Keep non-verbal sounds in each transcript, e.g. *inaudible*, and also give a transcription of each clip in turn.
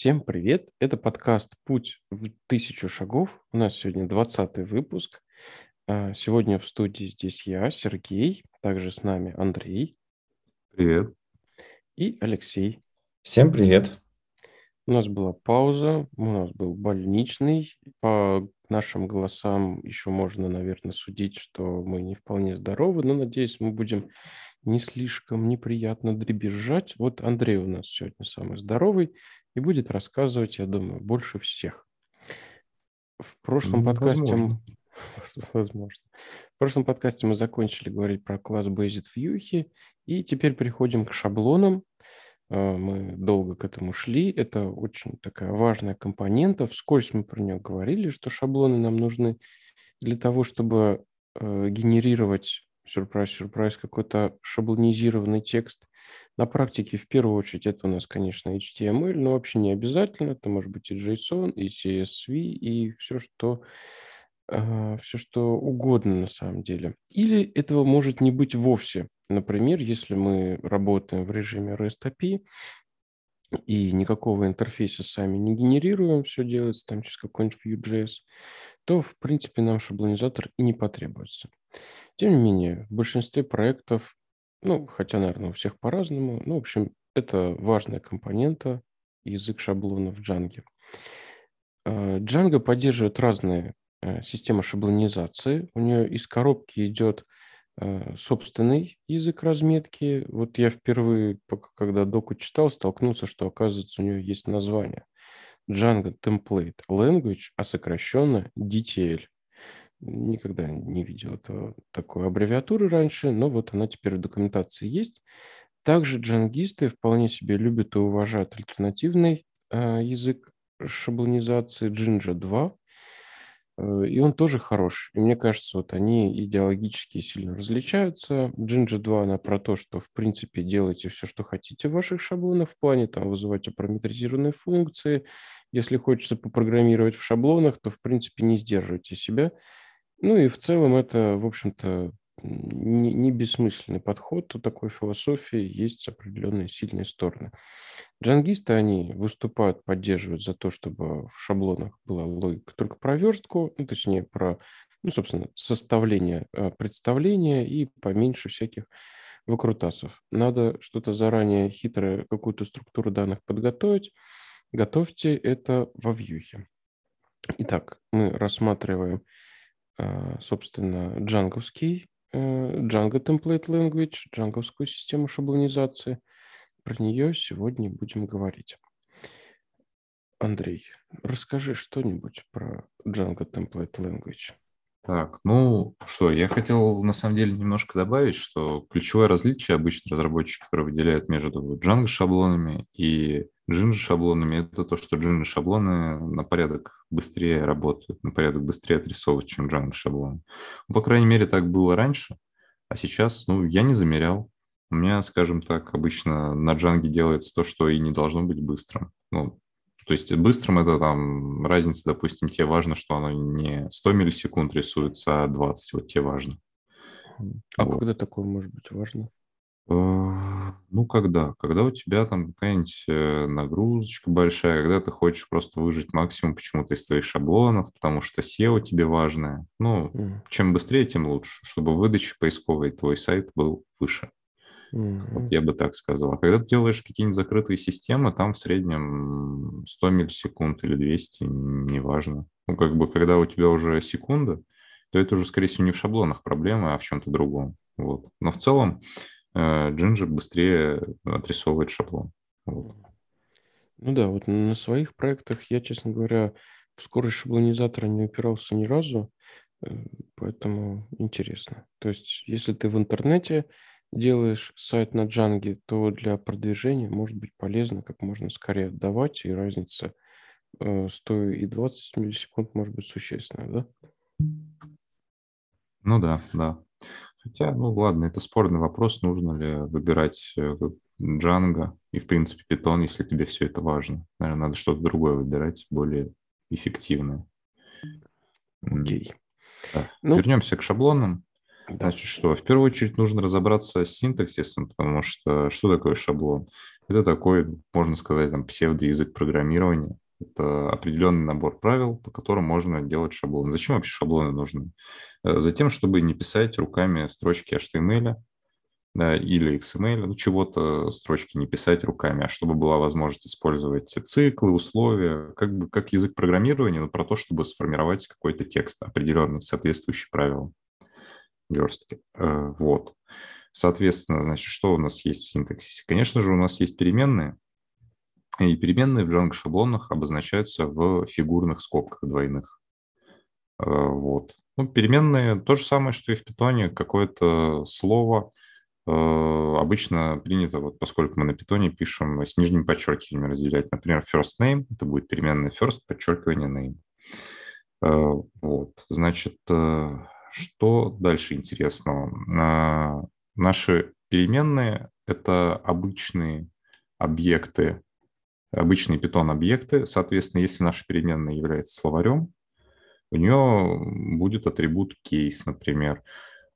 Всем привет! Это подкаст «Путь в тысячу шагов». У нас сегодня 20 выпуск. А, сегодня в студии здесь я, Сергей, также с нами Андрей. Привет. И Алексей. Всем привет. У нас была пауза, у нас был больничный. По нашим голосам еще можно, наверное, судить, что мы не вполне здоровы, но, надеюсь, мы будем не слишком неприятно дребезжать. Вот Андрей у нас сегодня самый здоровый и будет рассказывать, я думаю, больше всех. В прошлом подкасте... Возможно. *laughs* Возможно. В прошлом подкасте мы закончили говорить про класс Based вьюхи, и теперь переходим к шаблонам. А, мы долго к этому шли. Это очень такая важная компонента. Вскользь мы про нее говорили, что шаблоны нам нужны для того, чтобы э, генерировать сюрприз, сюрприз, какой-то шаблонизированный текст. На практике, в первую очередь, это у нас, конечно, HTML, но вообще не обязательно. Это может быть и JSON, и CSV, и все, что а, все, что угодно на самом деле. Или этого может не быть вовсе. Например, если мы работаем в режиме REST API, и никакого интерфейса сами не генерируем, все делается там через какой-нибудь Vue.js, то, в принципе, нам шаблонизатор и не потребуется. Тем не менее, в большинстве проектов, ну, хотя, наверное, у всех по-разному, ну, в общем, это важная компонента язык шаблонов в Django. А, Django поддерживает разные э, системы шаблонизации. У нее из коробки идет э, собственный язык разметки. Вот я впервые, когда доку читал, столкнулся, что, оказывается, у нее есть название. Django Template Language, а сокращенно DTL. Никогда не видел этого, такой аббревиатуры раньше, но вот она теперь в документации есть. Также джангисты вполне себе любят и уважают альтернативный э, язык шаблонизации Jinja 2. Э, и он тоже хорош. И мне кажется, вот они идеологически сильно различаются. Jinja 2, она про то, что, в принципе, делайте все, что хотите в ваших шаблонах, в плане там вызывайте параметризированные функции. Если хочется попрограммировать в шаблонах, то, в принципе, не сдерживайте себя. Ну и в целом это, в общем-то, не, не бессмысленный подход. У такой философии есть определенные сильные стороны. Джангисты, они выступают, поддерживают за то, чтобы в шаблонах была логика только про верстку, ну, точнее, про, ну, собственно, составление э, представления и поменьше всяких выкрутасов. Надо что-то заранее хитрое, какую-то структуру данных подготовить. Готовьте это во вьюхе. Итак, мы рассматриваем собственно, джанговский, э, Django Template Language, джанговскую систему шаблонизации. Про нее сегодня будем говорить. Андрей, расскажи что-нибудь про Django Template Language. Так, ну что, я хотел на самом деле немножко добавить, что ключевое различие обычно разработчики выделяют между Django шаблонами и Jinja шаблонами, это то, что Jinja шаблоны на порядок быстрее работают, на порядок быстрее отрисовывают, чем Django шаблоны. Ну, по крайней мере, так было раньше, а сейчас, ну, я не замерял. У меня, скажем так, обычно на Django делается то, что и не должно быть быстрым. Ну, то есть быстрым это там разница, допустим, тебе важно, что оно не 100 миллисекунд рисуется, а 20, вот тебе важно. А вот. когда такое может быть важно? Э, ну, когда? Когда у тебя там какая-нибудь э, нагрузочка большая, когда ты хочешь просто выжить максимум почему-то из твоих шаблонов, потому что SEO тебе важное. Ну, mm. чем быстрее, тем лучше, чтобы выдача поисковой твой сайт был выше. Mm-hmm. Вот я бы так сказал. А когда ты делаешь какие-нибудь закрытые системы, там в среднем 100 миллисекунд или 200, неважно. Ну, как бы, когда у тебя уже секунда, то это уже, скорее всего, не в шаблонах проблема, а в чем-то другом. Вот. Но в целом Jinja быстрее отрисовывает шаблон. Вот. Ну да, вот на своих проектах я, честно говоря, в скорость шаблонизатора не упирался ни разу, э, поэтому интересно. То есть, если ты в интернете делаешь сайт на Django, то для продвижения может быть полезно как можно скорее отдавать, и разница 100 э, и 20 миллисекунд может быть существенная, да? Ну да, да. Хотя, ну ладно, это спорный вопрос, нужно ли выбирать э, Django и, в принципе, Python, если тебе все это важно. Наверное, надо что-то другое выбирать, более эффективное. Окей. Да. Ну, Вернемся к шаблонам. Значит, что? В первую очередь нужно разобраться с синтаксисом, потому что что такое шаблон? Это такой, можно сказать, там, псевдоязык программирования. Это определенный набор правил, по которым можно делать шаблоны. Зачем вообще шаблоны нужны? Э, затем, чтобы не писать руками строчки HTML да, или XML, ну, чего-то строчки не писать руками, а чтобы была возможность использовать циклы, условия, как бы как язык программирования, но про то, чтобы сформировать какой-то текст определенный, соответствующий правилам верстки. Э, вот. Соответственно, значит, что у нас есть в синтаксисе? Конечно же, у нас есть переменные, и переменные в Django шаблонах обозначаются в фигурных скобках двойных. Э, вот. Ну, переменные то же самое, что и в питоне, какое-то слово, э, обычно принято, вот поскольку мы на питоне пишем с нижним подчеркиванием разделять. Например, first name, это будет переменная first, подчеркивание name. Э, вот, значит, что дальше интересного? Наши переменные – это обычные объекты, обычные питон-объекты. Соответственно, если наша переменная является словарем, у нее будет атрибут case, например,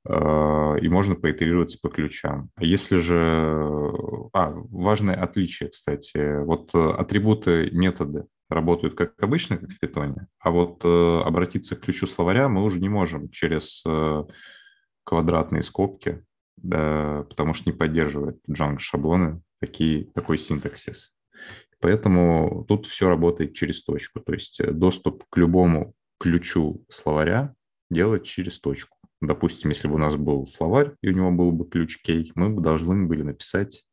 э, и можно поитерироваться по ключам. А если же... А, важное отличие, кстати. Вот атрибуты методы работают как обычно, как в питоне, а вот э, обратиться к ключу словаря мы уже не можем через э, квадратные скобки да, потому что не поддерживает Django шаблоны такие, такой синтаксис. Поэтому тут все работает через точку. То есть э, доступ к любому ключу словаря делать через точку. Допустим, если бы у нас был словарь, и у него был бы ключ key, мы бы должны были написать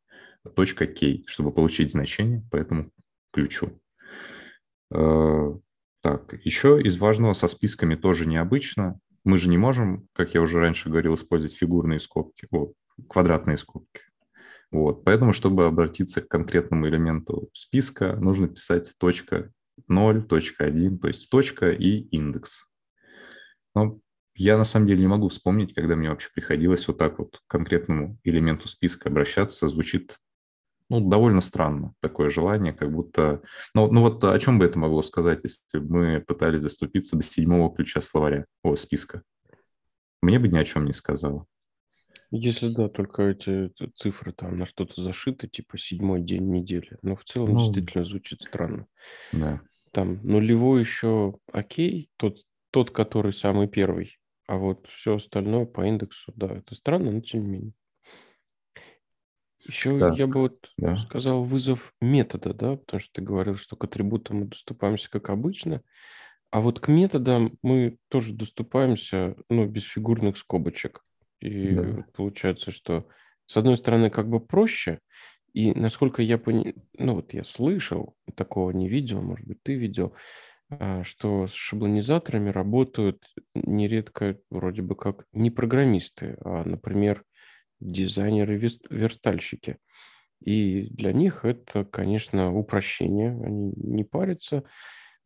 точка key, чтобы получить значение по этому ключу. Э, так, еще из важного со списками тоже необычно. Мы же не можем, как я уже раньше говорил, использовать фигурные скобки, вот, квадратные скобки. Вот. Поэтому, чтобы обратиться к конкретному элементу списка, нужно писать точка 0, точка 1, то есть точка и индекс. Но я на самом деле не могу вспомнить, когда мне вообще приходилось вот так вот к конкретному элементу списка обращаться. Звучит ну, довольно странно такое желание, как будто... Ну, ну вот о чем бы это могло сказать, если бы мы пытались доступиться до седьмого ключа словаря, о, списка? Мне бы ни о чем не сказала. Если да, только эти цифры там на что-то зашиты, типа седьмой день недели. Но в целом ну, действительно звучит странно. Да. Там нулевой еще окей, тот, тот, который самый первый. А вот все остальное по индексу, да, это странно, но тем не менее. Еще так, я бы вот да. сказал вызов метода, да, потому что ты говорил, что к атрибутам мы доступаемся как обычно, а вот к методам мы тоже доступаемся, ну, без фигурных скобочек. И да. получается, что с одной стороны как бы проще, и насколько я понял, ну вот я слышал, такого не видел, может быть, ты видел, а, что с шаблонизаторами работают нередко вроде бы как не программисты, а, например, дизайнеры-верстальщики. И для них это, конечно, упрощение. Они не парятся.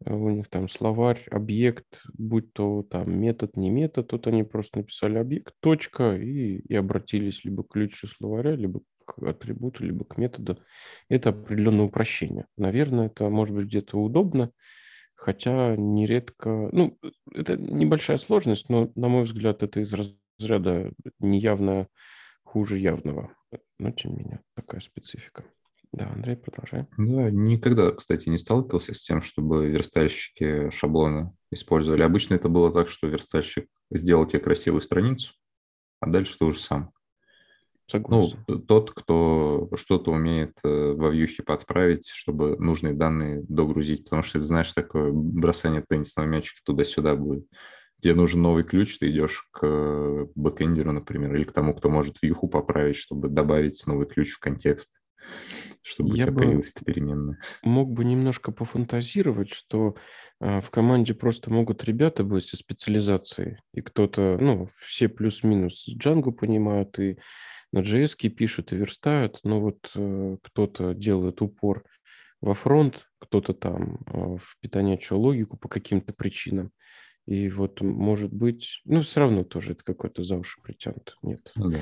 У них там словарь, объект, будь то там метод, не метод. Тут они просто написали объект, точка, и, и обратились либо к ключу словаря, либо к атрибуту, либо к методу. Это определенное упрощение. Наверное, это может быть где-то удобно, хотя нередко... Ну, это небольшая сложность, но, на мой взгляд, это из разряда неявно хуже явного. Но, тем не менее, такая специфика. Да, Андрей, продолжай. Да, никогда, кстати, не сталкивался с тем, чтобы верстальщики шаблоны использовали. Обычно это было так, что верстальщик сделал тебе красивую страницу, а дальше ты уже сам. Согласен. Ну, тот, кто что-то умеет э, во вьюхе подправить, чтобы нужные данные догрузить, потому что, знаешь, такое бросание теннисного мячика туда-сюда будет тебе нужен новый ключ, ты идешь к бэкэндеру, например, или к тому, кто может вьюху поправить, чтобы добавить новый ключ в контекст, чтобы Я у тебя появилась эта переменная. Мог бы немножко пофантазировать, что э, в команде просто могут ребята быть со специализацией, и кто-то, ну, все плюс-минус Django понимают, и на JS пишут, и верстают, но вот э, кто-то делает упор во фронт, кто-то там э, в питонячую логику по каким-то причинам. И вот, может быть, ну, все равно тоже это какой-то за уши притянут. Нет. Ну, да.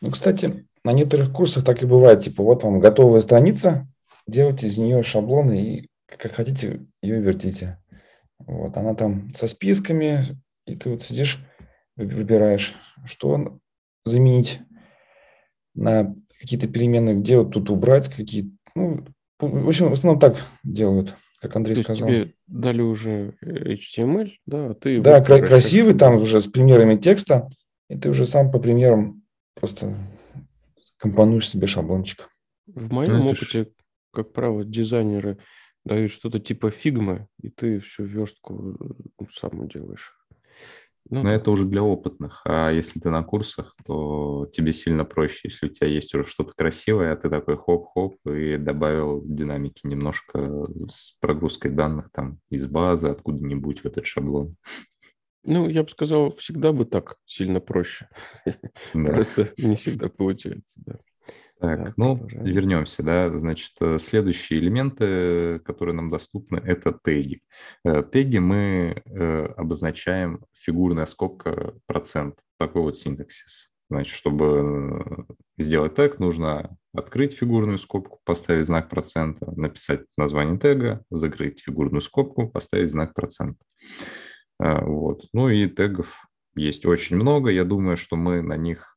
Ну, кстати, на некоторых курсах так и бывает. Типа, вот вам готовая страница, делайте из нее шаблоны и как хотите ее вертите. Вот, она там со списками, и ты вот сидишь, выбираешь, что заменить на какие-то перемены, где вот тут убрать, какие Ну, в общем, в основном так делают, как Андрей То сказал. тебе дали уже HTML, да, а ты... Да, кра- красивый там уже с примерами текста, и ты уже сам по примерам просто компонуешь себе шаблончик. В моем ну, опыте, как правило, дизайнеры дают что-то типа фигмы, и ты всю верстку э, сам делаешь. Ну, Но это уже для опытных. А если ты на курсах, то тебе сильно проще, если у тебя есть уже что-то красивое, а ты такой хоп-хоп и добавил динамики немножко с прогрузкой данных там из базы откуда-нибудь в этот шаблон. Ну, я бы сказал, всегда бы так сильно проще. Да. Просто не всегда получается, да. Так, да, ну, продолжаем. вернемся, да, значит, э, следующие элементы, которые нам доступны, это теги. Э, теги мы э, обозначаем фигурная скобка процент, такой вот синтаксис. Значит, чтобы сделать тег, нужно открыть фигурную скобку, поставить знак процента, написать название тега, закрыть фигурную скобку, поставить знак процента. Вот. Ну и тегов есть очень много. Я думаю, что мы на них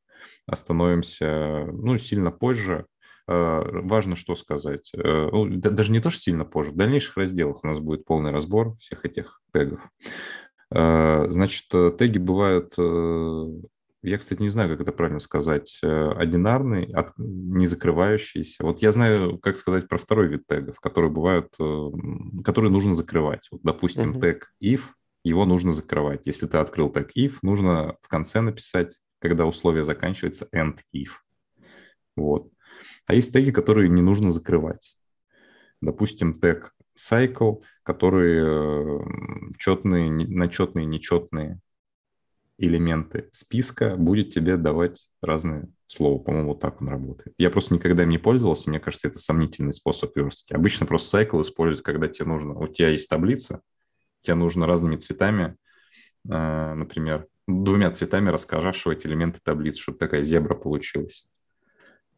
остановимся, ну, сильно позже. Э, важно что сказать. Э, ну, даже не то, что сильно позже. В дальнейших разделах у нас будет полный разбор всех этих тегов. Э, значит, теги бывают я, кстати, не знаю, как это правильно сказать, одинарный, не закрывающийся. Вот я знаю, как сказать про второй вид тегов, которые бывают, которые нужно закрывать. Вот, допустим, uh-huh. тег if, его нужно закрывать. Если ты открыл тег if, нужно в конце написать когда условие заканчивается end if. Вот. А есть теги, которые не нужно закрывать. Допустим, тег cycle, который э, четные, на четные, нечетные элементы списка будет тебе давать разные слова. По-моему, вот так он работает. Я просто никогда им не пользовался. Мне кажется, это сомнительный способ верстки. Обычно просто cycle используют, когда тебе нужно... У тебя есть таблица, тебе нужно разными цветами, э, например, двумя цветами раскрашивать элементы таблицы, чтобы такая зебра получилась.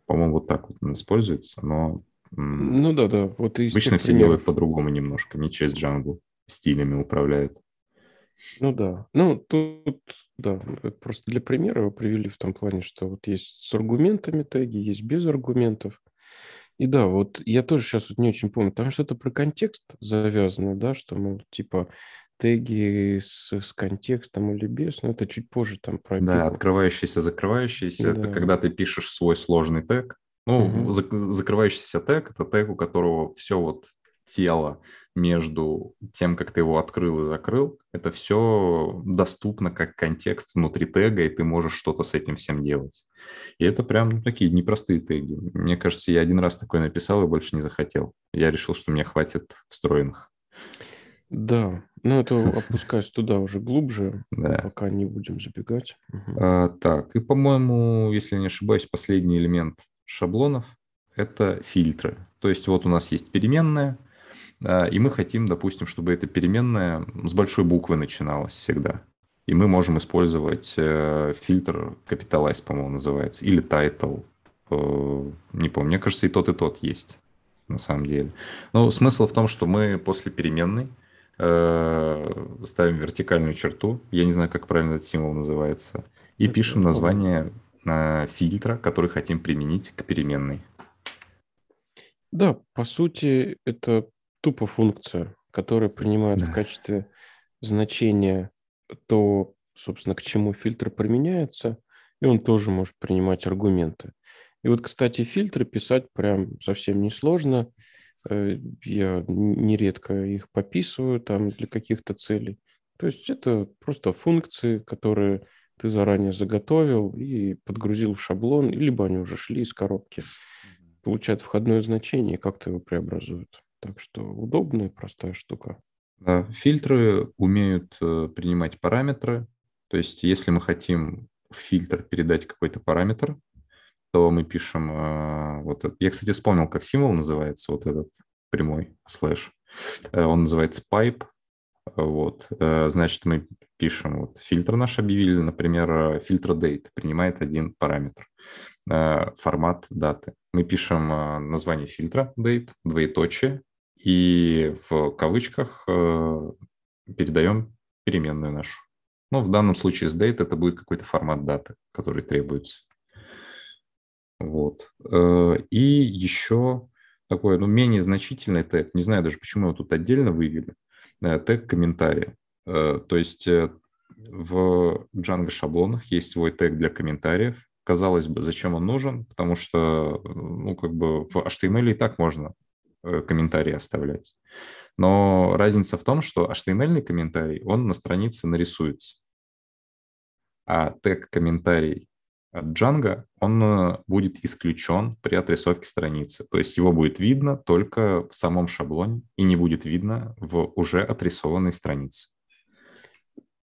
По-моему, вот так вот он используется, но... Ну да, да. Вот обычно все примеров. делают по-другому немножко, не через Django стилями управляют. Ну да. Ну, тут, да, просто для примера вы привели в том плане, что вот есть с аргументами теги, есть без аргументов. И да, вот я тоже сейчас вот не очень помню, там что-то про контекст завязано, да, что, мол, типа, теги с, с контекстом или без, но это чуть позже там про Да, открывающийся, закрывающийся, да. это когда ты пишешь свой сложный тег. Ну, угу. зак- закрывающийся тег – это тег, у которого все вот тело между тем, как ты его открыл и закрыл, это все доступно как контекст внутри тега, и ты можешь что-то с этим всем делать. И это прям ну, такие непростые теги. Мне кажется, я один раз такой написал и больше не захотел. Я решил, что мне хватит встроенных. Да, ну это *laughs* опускаясь туда уже глубже, да. пока не будем забегать. Угу. А, так, и, по-моему, если не ошибаюсь, последний элемент шаблонов – это фильтры. То есть вот у нас есть переменная, и мы хотим, допустим, чтобы эта переменная с большой буквы начиналась всегда. И мы можем использовать э, фильтр Capitalize, по-моему, называется, или Title. Э, не помню, мне кажется, и тот, и тот есть на самом деле. Но смысл в том, что мы после переменной – ставим вертикальную черту, я не знаю, как правильно этот символ называется, и пишем название э, фильтра, который хотим применить к переменной. Да, по сути, это тупо функция, которая принимает да. в качестве значения то, собственно, к чему фильтр применяется, и он тоже может принимать аргументы. И вот, кстати, фильтры писать прям совсем несложно. Э, я нередко их пописываю там для каких-то целей. То есть это просто функции, которые ты заранее заготовил и подгрузил в шаблон, либо они уже шли из коробки, получают входное значение и как-то его преобразуют. Так что удобная, простая штука. Фильтры умеют э, принимать параметры. То есть если мы хотим в фильтр передать какой-то параметр, то мы пишем э, вот это. Я, кстати, вспомнил, как символ называется, вот этот прямой слэш. Э, он называется pipe. Вот, э, значит, мы пишем, вот фильтр наш объявили, например, фильтр date принимает один параметр, формат даты. Мы пишем название фильтра date, двоеточие, и в кавычках передаем переменную нашу. Ну, в данном случае с date это будет какой-то формат даты, который требуется. Вот. Э, и еще такой, ну, менее значительный тег, не знаю даже, почему его тут отдельно вывели, э, тег комментария. Э, то есть в Django шаблонах есть свой тег для комментариев. Казалось бы, зачем он нужен? Потому что, ну, как бы в HTML и так можно комментарии оставлять. Но разница в том, что HTML комментарий, он на странице нарисуется. А тег комментарий Django, он э, будет исключен при отрисовке страницы. То есть его будет видно только в самом шаблоне и не будет видно в уже отрисованной странице.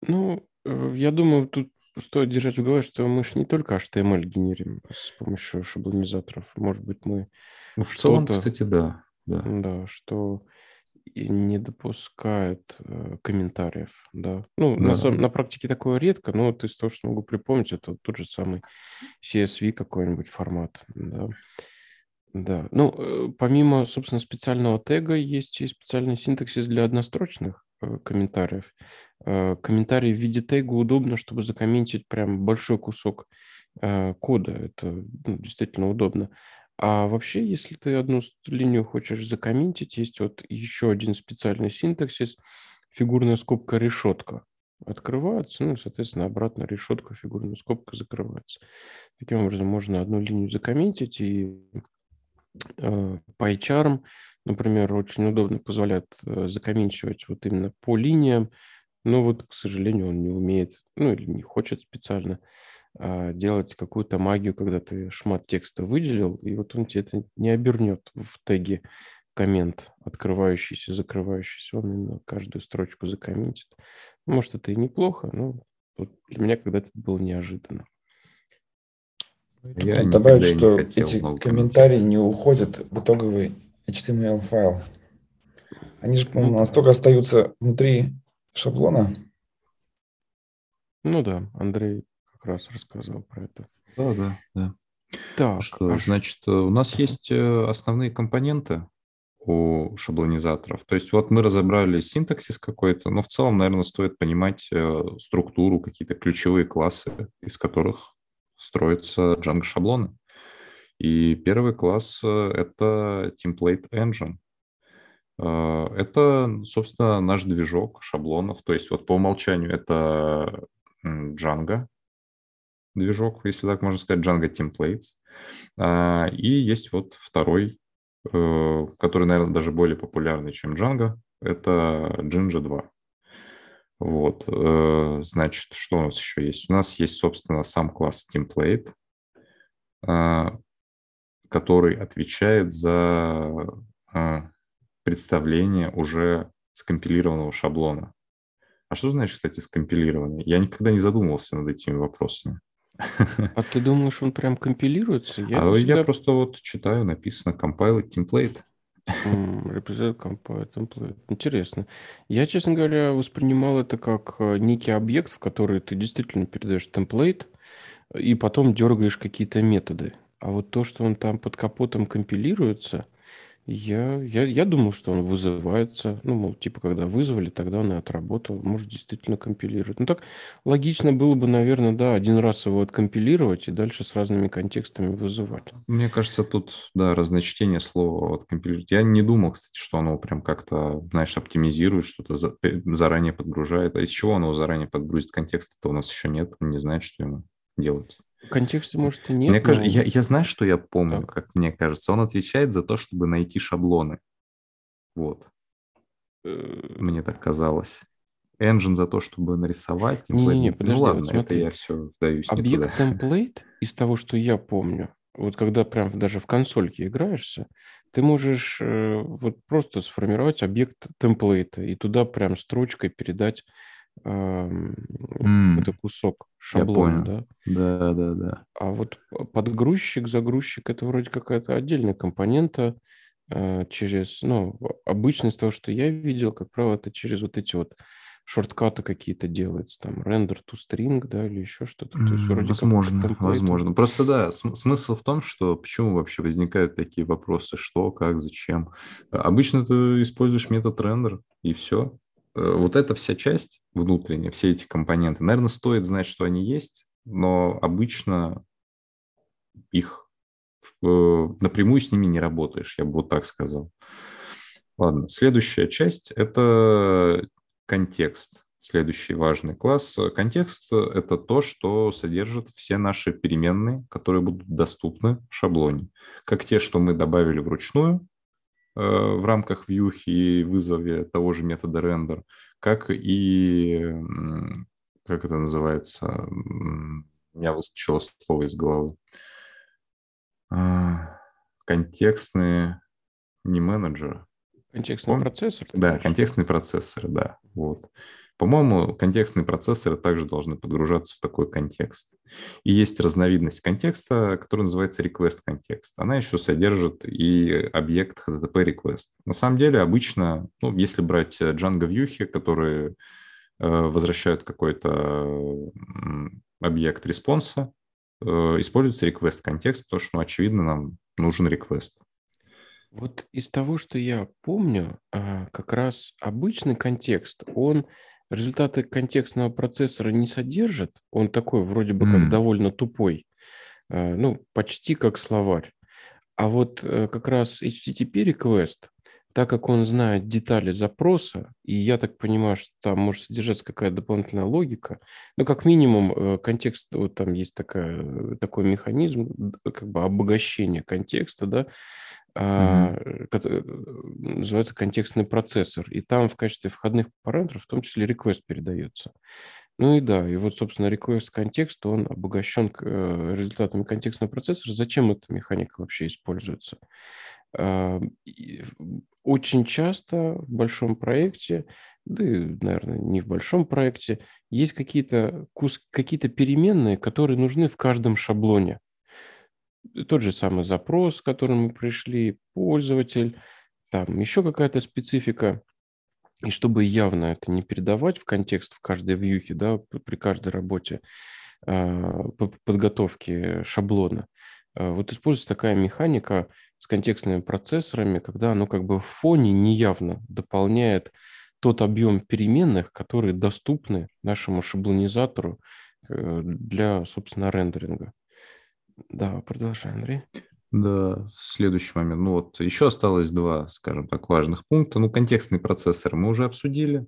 Ну, э, я думаю, тут стоит держать в голове, что мы же не только HTML генерим с помощью шаблонизаторов. Может быть, мы ну, в целом, кстати, да. Да, да что не допускает э, комментариев, да. Ну, да. На, на практике такое редко, но вот из того, что могу припомнить, это тот же самый CSV какой-нибудь формат, да. Да, ну, э, помимо, собственно, специального тега, есть и специальный синтаксис для однострочных э, комментариев. Э, комментарий в виде тега удобно, чтобы закомментить прям большой кусок э, кода. Это ну, действительно удобно. А вообще, если ты одну линию хочешь закомментить, есть вот еще один специальный синтаксис, фигурная скобка решетка. Открывается, ну соответственно, обратно решетка, фигурная скобка закрывается. Таким образом, можно одну линию закомментить, и э, PyCharm, например, очень удобно позволяет э, закомментировать вот именно по линиям, но вот, к сожалению, он не умеет, ну или не хочет специально делать какую-то магию, когда ты шмат текста выделил, и вот он тебе это не обернет в теге коммент, открывающийся, закрывающийся, он именно каждую строчку закомментит. Может, это и неплохо, но вот для меня когда-то это было неожиданно. Ну, Я добавить, что эти комментарии не уходят в итоговый HTML файл. Они же, по-моему, ну, настолько остаются внутри шаблона. Ну да, Андрей раз рассказал про это. Да, да, да. Так, что, а значит, э, у нас есть э, основные компоненты у шаблонизаторов. То есть вот мы разобрали синтаксис какой-то, но в целом, наверное, стоит понимать э, структуру, какие-то ключевые классы, из которых строятся Django шаблоны. И первый класс – это Template Engine. Это, собственно, наш движок шаблонов. То есть вот по умолчанию это Django, движок, если так можно сказать, Django Templates. А, и есть вот второй, э, который, наверное, даже более популярный, чем Django, это Jinja 2. Вот, э, значит, что у нас еще есть? У нас есть, собственно, сам класс Template, а, который отвечает за а, представление уже скомпилированного шаблона. А что значит, кстати, скомпилированный? Я никогда не задумывался над этими вопросами. А ты думаешь, он прям компилируется? Я, а всегда... я просто вот читаю, написано compile template. Represent compile template. Интересно. Я, честно говоря, воспринимал это как э, некий объект, в который ты действительно передаешь темплейт, и потом дергаешь какие-то методы. А вот то, что он там под капотом компилируется, я, я, я думал, что он вызывается. Ну, мол, типа, когда вызвали, тогда он и отработал. Может, действительно компилирует. Ну, так логично было бы, наверное, да, один раз его откомпилировать и дальше с разными контекстами вызывать. Мне кажется, тут, да, разночтение слова откомпилировать. Я не думал, кстати, что оно прям как-то, знаешь, оптимизирует, что-то за, э, заранее подгружает. А из чего оно заранее подгрузит контекст-то у нас еще нет. Он не знает, что ему делать. В контексте, может, и нет. Мне но... кажется, я, я знаю, что я помню, так. как мне кажется. Он отвечает за то, чтобы найти шаблоны. Вот. Э, мне так казалось. Engine за то, чтобы нарисовать. Не-не-не, ну подожди, ну ладно, вот смотри. это я все вдаюсь Объект темплейт, *laughs* из того, что я помню, вот когда прям даже в консольке играешься, ты можешь э, вот просто сформировать объект темплейта и туда прям строчкой передать mm. это кусок шаблона, да? Да, да, да. А вот подгрузчик, загрузчик это вроде какая-то отдельная компонента э, через, ну, обычно из того, что я видел, как правило, это через вот эти вот шорткаты какие-то делается, там, render to string, да, или еще что-то. То есть вроде возможно, возможно. Просто да, см- смысл в том, что почему вообще возникают такие вопросы, что, как, зачем. Обычно ты используешь метод render, и все. Э, вот эта вся часть внутренняя, все эти компоненты, наверное, стоит знать, что они есть, но обычно их напрямую с ними не работаешь, я бы вот так сказал. Ладно, следующая часть – это контекст. Следующий важный класс. Контекст – это то, что содержит все наши переменные, которые будут доступны в шаблоне. Как те, что мы добавили вручную э, в рамках вьюхи и вызове того же метода render, как и, как это называется, у меня выскочило слово из головы, а, контекстные, не менеджеры. Контекстный Он, процессор? Да, контекстный процессор, да. Вот. По-моему, контекстные процессоры также должны подгружаться в такой контекст. И есть разновидность контекста, которая называется request контекст. Она еще содержит и объект HTTP request. На самом деле, обычно, ну, если брать Django вьюхи, которые э, возвращают какой-то объект response а, э, используется request контекст, потому что, ну, очевидно, нам нужен request. Вот из того, что я помню, а, как раз обычный контекст, он результаты контекстного процессора не содержит. Он такой вроде бы как mm. довольно тупой, а, ну, почти как словарь. А вот э, как раз HTTP request, так как он знает детали запроса, и я так понимаю, что там может содержаться какая-то дополнительная логика, ну, как минимум, э, контекст, вот там есть такая, такой механизм, как бы обогащения контекста, да, mm-hmm. называется контекстный процессор. И там в качестве входных параметров в том числе request передается. Ну и да, и вот, собственно, request контекст, он обогащен э, результатами контекстного процессора. Зачем эта механика вообще используется? А, очень часто в большом проекте, да и, наверное, не в большом проекте, есть какие-то какие переменные, которые нужны в каждом шаблоне тот же самый запрос, к которому мы пришли, пользователь, там еще какая-то специфика. И чтобы явно это не передавать в контекст в каждой вьюхе, да, при каждой работе э, подготовки шаблона, э, вот используется такая механика с контекстными процессорами, когда оно как бы в фоне неявно дополняет тот объем переменных, которые доступны нашему шаблонизатору э, для, собственно, рендеринга. Да, продолжай, Андрей. Да, следующий момент. Ну вот еще осталось два, скажем так, важных пункта. Ну, контекстный процессор мы уже обсудили.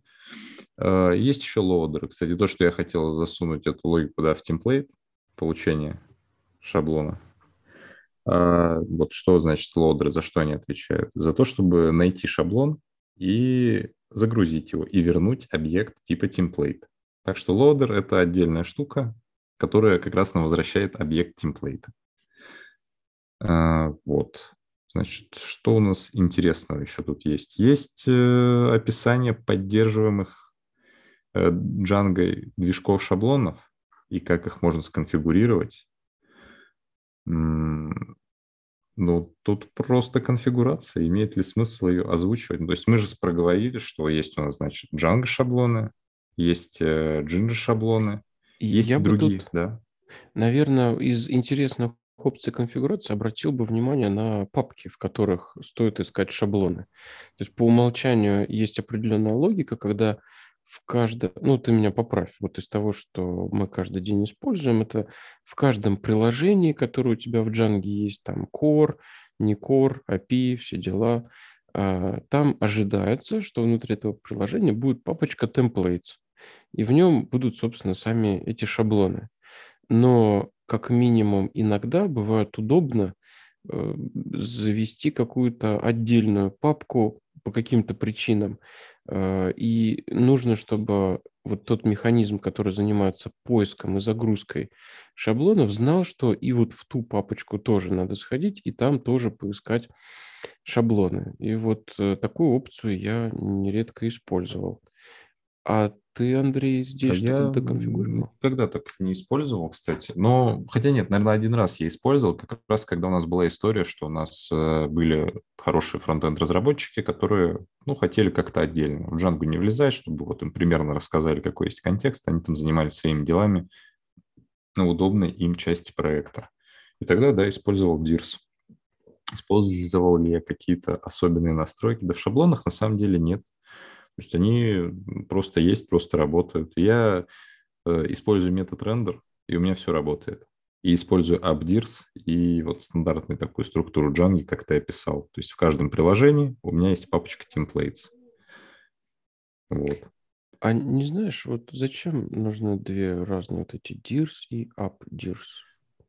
А, есть еще loader'ы. Кстати, то, что я хотел засунуть эту логику да, в template получения шаблона. А, вот что значит loader'ы, за что они отвечают? За то, чтобы найти шаблон и загрузить его, и вернуть объект типа template. Так что loader – это отдельная штука, которая как раз нам возвращает объект template'а. А, вот. Значит, что у нас интересного еще тут есть? Есть э, описание поддерживаемых э, Django движков шаблонов и как их можно сконфигурировать. Ну, тут просто конфигурация. Имеет ли смысл ее озвучивать? То есть мы же проговорили, что есть у нас, значит, Django шаблоны, есть э, Jinja шаблоны, есть Я и другие, тут, да. Наверное, из интересных опций конфигурации обратил бы внимание на папки, в которых стоит искать шаблоны. То есть по умолчанию есть определенная логика, когда в каждом, ну ты меня поправь, вот из того, что мы каждый день используем, это в каждом приложении, которое у тебя в Django есть, там core, не core, API, все дела, а, там ожидается, что внутри этого приложения будет папочка templates и в нем будут, собственно, сами эти шаблоны. Но как минимум иногда бывает удобно э, завести какую-то отдельную папку по каким-то причинам. Э, и нужно, чтобы вот тот механизм, который занимается поиском и загрузкой шаблонов, знал, что и вот в ту папочку тоже надо сходить, и там тоже поискать шаблоны. И вот э, такую опцию я нередко использовал. А ты, Андрей, здесь что-то доконфигурировал? Когда так не использовал, кстати. Но, хотя нет, наверное, один раз я использовал, как раз когда у нас была история, что у нас э, были хорошие фронтенд-разработчики, которые, ну, хотели как-то отдельно в Django не влезать, чтобы вот им примерно рассказали, какой есть контекст, они там занимались своими делами на удобной им части проекта. И тогда, да, использовал DIRS. Использовал ли я какие-то особенные настройки? Да в шаблонах на самом деле нет. То есть они просто есть, просто работают. Я э, использую метод рендер, и у меня все работает. и использую AppDirs и вот стандартную такую структуру Django, как ты описал. То есть в каждом приложении у меня есть папочка templates. Вот. А не знаешь, вот зачем нужны две разные вот эти DIRS и AppDirs?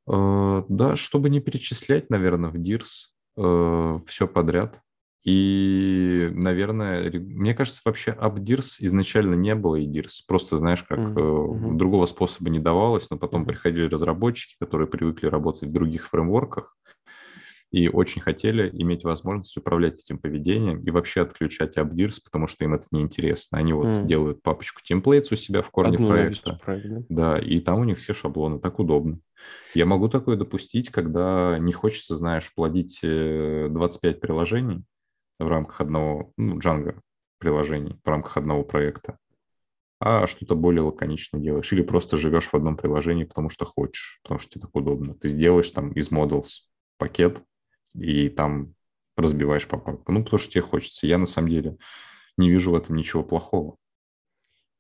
Uh, да, чтобы не перечислять, наверное, в DIRS uh, э, все подряд. И, наверное, мне кажется, вообще AppDirs изначально не было и DIRS. Просто, знаешь, как mm-hmm. другого способа не давалось, но потом mm-hmm. приходили разработчики, которые привыкли работать в других фреймворках и очень хотели иметь возможность управлять этим поведением и вообще отключать AppDirs, потому что им это неинтересно. Они вот mm. делают папочку templates у себя в корне Одну проекта. Правильно. Да, и там у них все шаблоны, так удобно. Я могу такое допустить, когда не хочется, знаешь, плодить 25 э, приложений, в рамках одного, ну, Django приложений, в рамках одного проекта, а что-то более лаконично делаешь. Или просто живешь в одном приложении, потому что хочешь, потому что тебе так удобно. Ты сделаешь там из Models пакет и там разбиваешь по папкам. Ну, потому что тебе хочется. Я на самом деле не вижу в этом ничего плохого.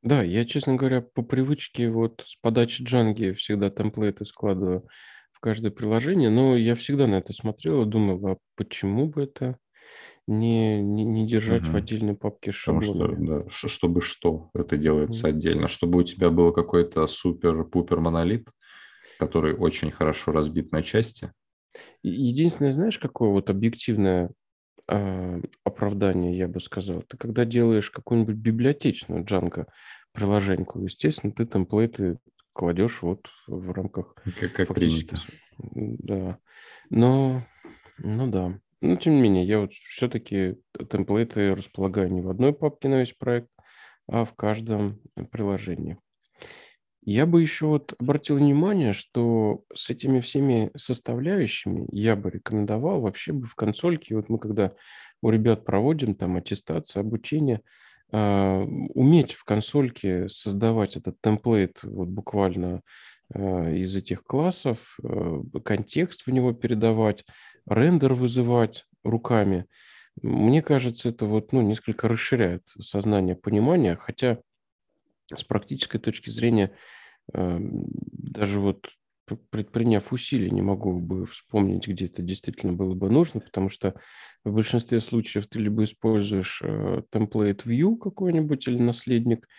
Да, я, честно говоря, по привычке вот с подачи Джанги всегда темплейты складываю в каждое приложение, но я всегда на это смотрел и думал, а почему бы это не, не, не держать в отдельной папке с Потому что, да, чтобы что это делается отдельно, чтобы у тебя был какой-то супер-пупер монолит, который очень хорошо разбит на части. Единственное, знаешь, какое вот объективное э, оправдание, я бы сказал, ты когда делаешь какую-нибудь библиотечную Django приложеньку, естественно, ты темплейты кладешь вот в рамках... Как, как принято. Да. Но, ну да. Но, тем не менее, я вот все-таки темплейты располагаю не в одной папке на весь проект, а в каждом приложении. Я бы еще вот обратил внимание, что с этими всеми составляющими я бы рекомендовал вообще бы в консольке, вот мы когда у ребят проводим там аттестацию, обучение, э, уметь в консольке создавать этот темплейт вот буквально э, из этих классов, э, контекст в него передавать, рендер вызывать руками. Мне кажется, это вот, ну, несколько расширяет сознание понимания, хотя с практической точки зрения э, даже вот предприняв усилий, не могу бы вспомнить, где это действительно было бы нужно, потому что в большинстве случаев ты либо используешь э, template view какой-нибудь или наследник, Э,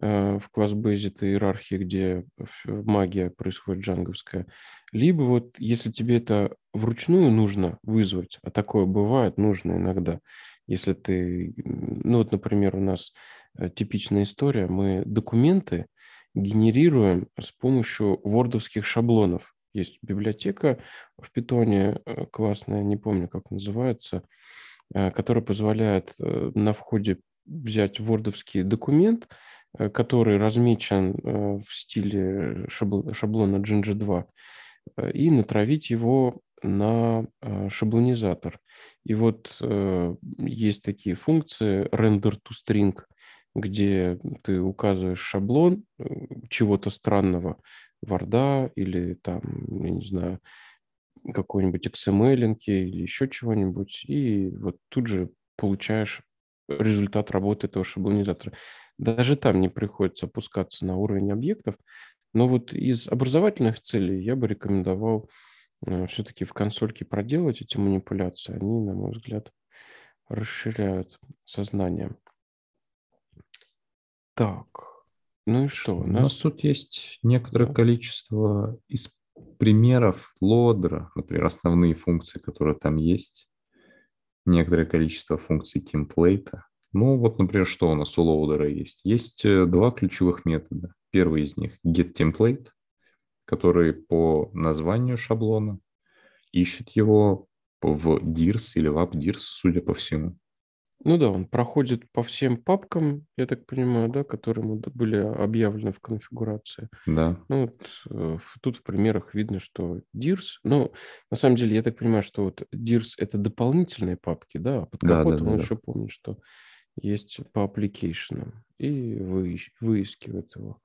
в класс-бейзе это иерархии, где магия происходит джанговская. Либо вот если тебе это вручную нужно вызвать, а такое бывает, нужно иногда, если ты, ну вот, например, у нас э, типичная история, мы документы генерируем с помощью вордовских шаблонов. Есть библиотека в питоне э, классная, не помню, как называется, которая позволяет на входе взять вордовский документ, Э, который размечен э, в стиле шаблона Jinja 2, э, и натравить его на шаблонизатор. И вот есть такие функции render to string, где ты указываешь шаблон чего-то странного, варда или там, я не знаю, какой-нибудь XML или еще чего-нибудь, и вот тут же получаешь результат работы этого шаблонизатора. Даже там не приходится опускаться на уровень объектов. Но вот из образовательных целей я бы рекомендовал э, все-таки в консольке проделать эти манипуляции. Они, на мой взгляд, расширяют сознание. Так, ну и что? У нас, у нас тут есть некоторое количество из примеров лодера, например, основные функции, которые там есть некоторое количество функций темплейта. Ну, вот, например, что у нас у лоудера есть? Есть э, два ключевых метода. Первый из них – getTemplate, который по названию шаблона ищет его в DIRS или в AppDIRS, судя по всему. Ну да, он проходит по всем папкам, я так понимаю, да, которые были объявлены в конфигурации. Да. Ну, вот, э, тут в примерах видно, что DIRS, ну, на самом деле, я так понимаю, что вот DIRS – это дополнительные папки, да, а под капотом да, да, он да. еще помнит, что есть по application, и выищ, выискивает его.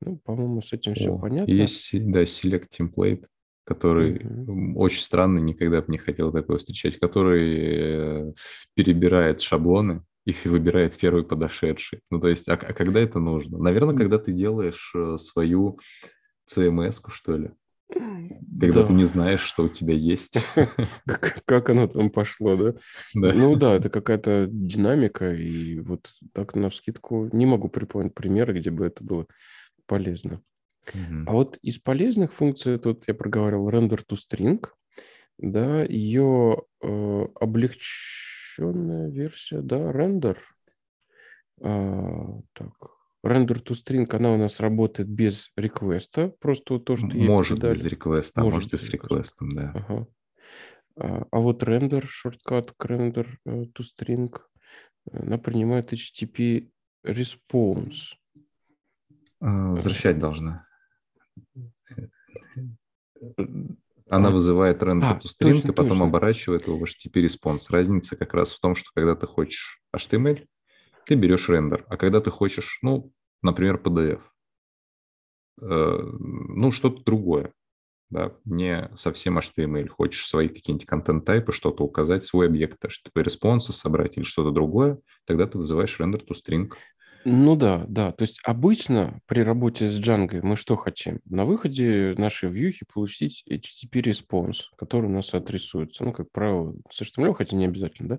Ну, по-моему, с этим О, все понятно. Есть, да, select template который mm-hmm. очень странный, никогда бы не хотел такого встречать, который э, перебирает шаблоны *laughs* и выбирает первый подошедший. Ну, то есть, а, а когда это нужно? Наверное, mm-hmm. когда ты делаешь э, свою CMS-ку, что ли, когда да. ты не знаешь, что у тебя есть. *laughs* Как оно там пошло, да? да? Ну да, это какая-то динамика, и вот так на вскидку не могу припомнить примеры, где бы это было полезно. А вот из полезных функций, тут я проговорил render to string, да, ее э, облегченная версия, да, render. А, так, Render to string, она у нас работает без реквеста, просто то, что Может без реквеста, а может, может и с реквестом, да. Ага. А, а вот render, шорткат к render э, to string, она принимает HTTP response. А, возвращать должна. Она вызывает render а, to string, точно, и потом точно. оборачивает его в HTTP response. Разница как раз в том, что когда ты хочешь HTML, ты берешь render. А когда ты хочешь, ну, например, PDF, э, ну, что-то другое, да, не совсем HTML, хочешь свои какие-нибудь content type'ы, что-то указать, свой объект, HTTP response'ы собрать или что-то другое, тогда ты вызываешь render to string. Ну да, да. То есть обычно при работе с Django мы что хотим? На выходе нашей вьюхи получить HTTP response, который у нас отрисуется. Ну, как правило, с HTML, хотя не обязательно, да?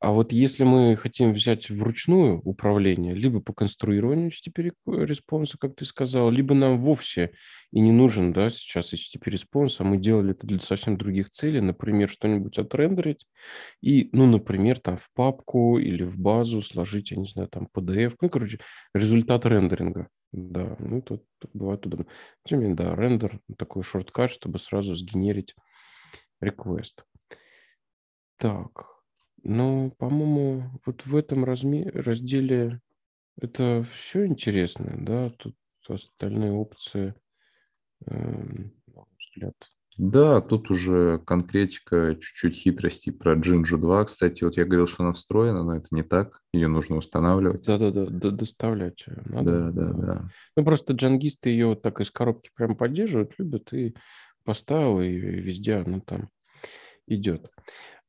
А вот если мы хотим взять вручную управление, либо по конструированию HTTP response'а, как ты сказал, либо нам вовсе и не нужен да, сейчас HTTP response, а мы делали это для совсем других целей, например, что-нибудь отрендерить и, ну, например, там в папку или в базу сложить, я не знаю, там PDF, ну, короче, результат рендеринга. Да, ну, тут, тут бывает удобно. Тем не менее, да, render, такой shortcut, чтобы сразу сгенерить request. Так, ну, по-моему, вот в этом разме- разделе это все интересно, да? Тут остальные опции, эм, на мой взгляд. Да, тут уже конкретика, чуть-чуть хитрости про Jinju 2. Кстати, вот я говорил, что она встроена, но это не так. Ее нужно устанавливать. Да-да-да, доставлять надо. Да, да, да. Ну, просто джангисты ее вот так из коробки прям поддерживают, любят, и поставил, и везде она там идет.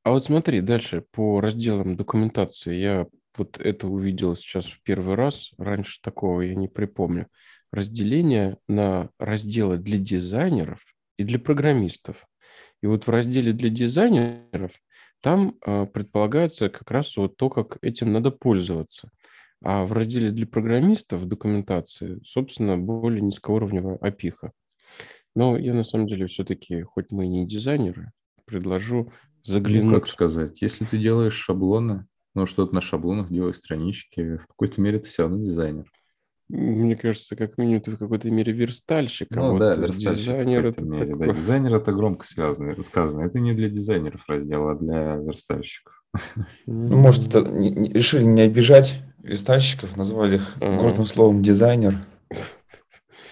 А вот смотри, дальше по разделам документации. Я вот это увидел сейчас в первый раз. Раньше такого я не припомню. Разделение на разделы для дизайнеров и для программистов. И вот в разделе для дизайнеров там э, предполагается как раз вот то, как этим надо пользоваться. А в разделе для программистов документации, собственно, более низкоуровневая опиха. Но я на самом деле все-таки, хоть мы и не дизайнеры, предложу заглянуть. Ну, как сказать, если ты делаешь шаблоны, ну, что-то на шаблонах делаешь странички, в какой-то мере ты все равно дизайнер. Мне кажется, как минимум ты в какой-то мере верстальщик. А ну а вот да, верстальщик дизайнер это мере, такое... да. Дизайнер это громко связано, сказано. Это не для дизайнеров раздел, а для верстальщиков. Ну, может, это не, решили не обижать верстальщиков, назвали их ага. гордым словом дизайнер.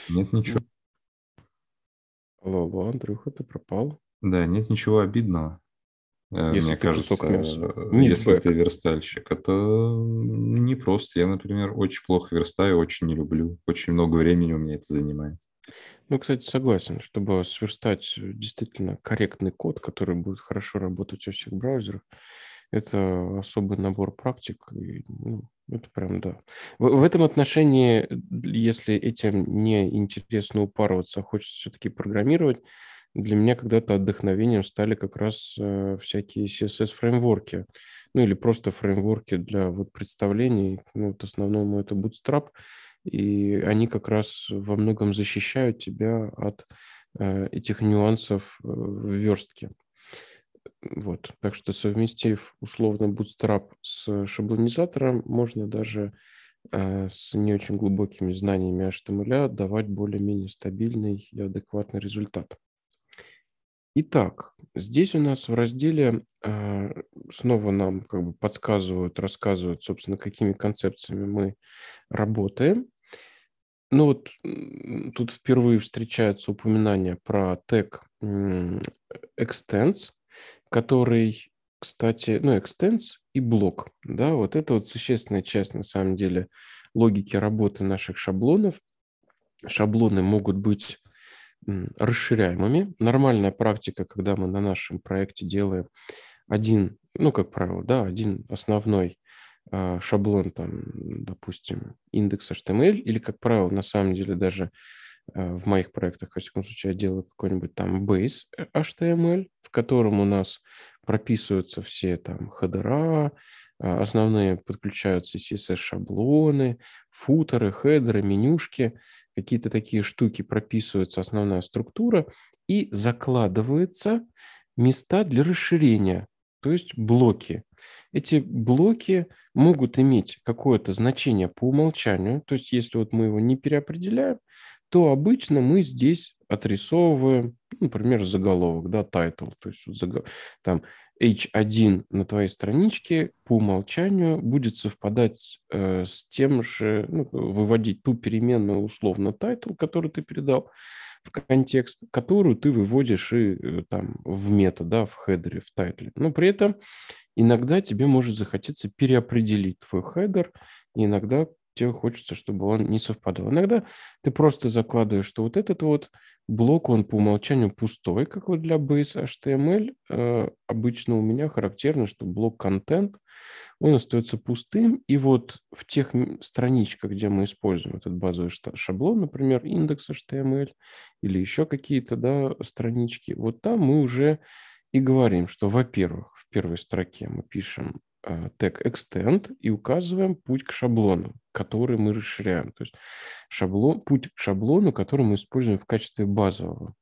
Нет ничего. Алло, алло, Андрюха, ты пропал? Да, нет ничего обидного. Э, если Мне кажется, Нет, если бэк. ты верстальщик, это не просто. Я, например, очень плохо верстаю, очень не люблю. Очень много времени у меня это занимает. Ну, кстати, согласен, чтобы сверстать действительно корректный код, который будет хорошо работать во всех браузерах, это особый набор практик. И, ну, это прям да. В, в этом отношении, если этим не интересно упарываться, а хочется все-таки программировать, для меня когда-то отдохновением стали как раз э, всякие CSS-фреймворки, ну или просто фреймворки для вот представлений. Ну, вот основному это Bootstrap, и они как раз во многом защищают тебя от э, этих нюансов э, в верстке. Вот. Так что совместив условно Bootstrap с шаблонизатором, можно даже с не очень глубокими знаниями HTML давать более-менее стабильный и адекватный результат. Итак, здесь у нас в разделе э, снова нам как бы подсказывают, рассказывают, собственно, какими концепциями мы работаем. Ну вот тут впервые встречается упоминание про тег extends, который, кстати, ну, extends и блок, да, вот это вот существенная часть, на самом деле, логики работы наших шаблонов. Шаблоны могут быть расширяемыми. Нормальная практика, когда мы на нашем проекте делаем один, ну, как правило, да, один основной э, шаблон, там, допустим, индекс HTML, или, как правило, на самом деле даже э, в моих проектах, во всяком случае, я делаю какой-нибудь там base HTML, в котором у нас прописываются все там header'а, основные подключаются CSS-шаблоны, footer'ы, header'ы, менюшки, какие-то такие штуки прописывается основная структура и закладываются места для расширения, то есть блоки. Эти блоки могут иметь какое-то значение по умолчанию, то есть если вот мы его не переопределяем, то обычно мы здесь отрисовываем, например, заголовок, да, title, то есть вот там H1 на твоей страничке по умолчанию будет совпадать э, с тем же, ну, выводить ту переменную условно title, который ты передал в контекст, которую ты выводишь и э, там в meta, да, в header'е, в title'е. Но при этом иногда тебе может захотеться переопределить твой header, иногда тебе хочется, чтобы он не совпадал. Иногда ты просто закладываешь, что вот этот вот блок, он по умолчанию пустой, как вот для base HTML. Э, обычно у меня характерно, что блок контент, он остается пустым, и вот в тех страничках, где мы используем этот базовый шаблон, например, индекс HTML или еще какие-то да, странички, вот там мы уже и говорим, что, во-первых, в первой строке мы пишем тег extend и указываем путь к шаблону, который мы расширяем. То есть шаблон, путь к шаблону, который мы используем в качестве базового.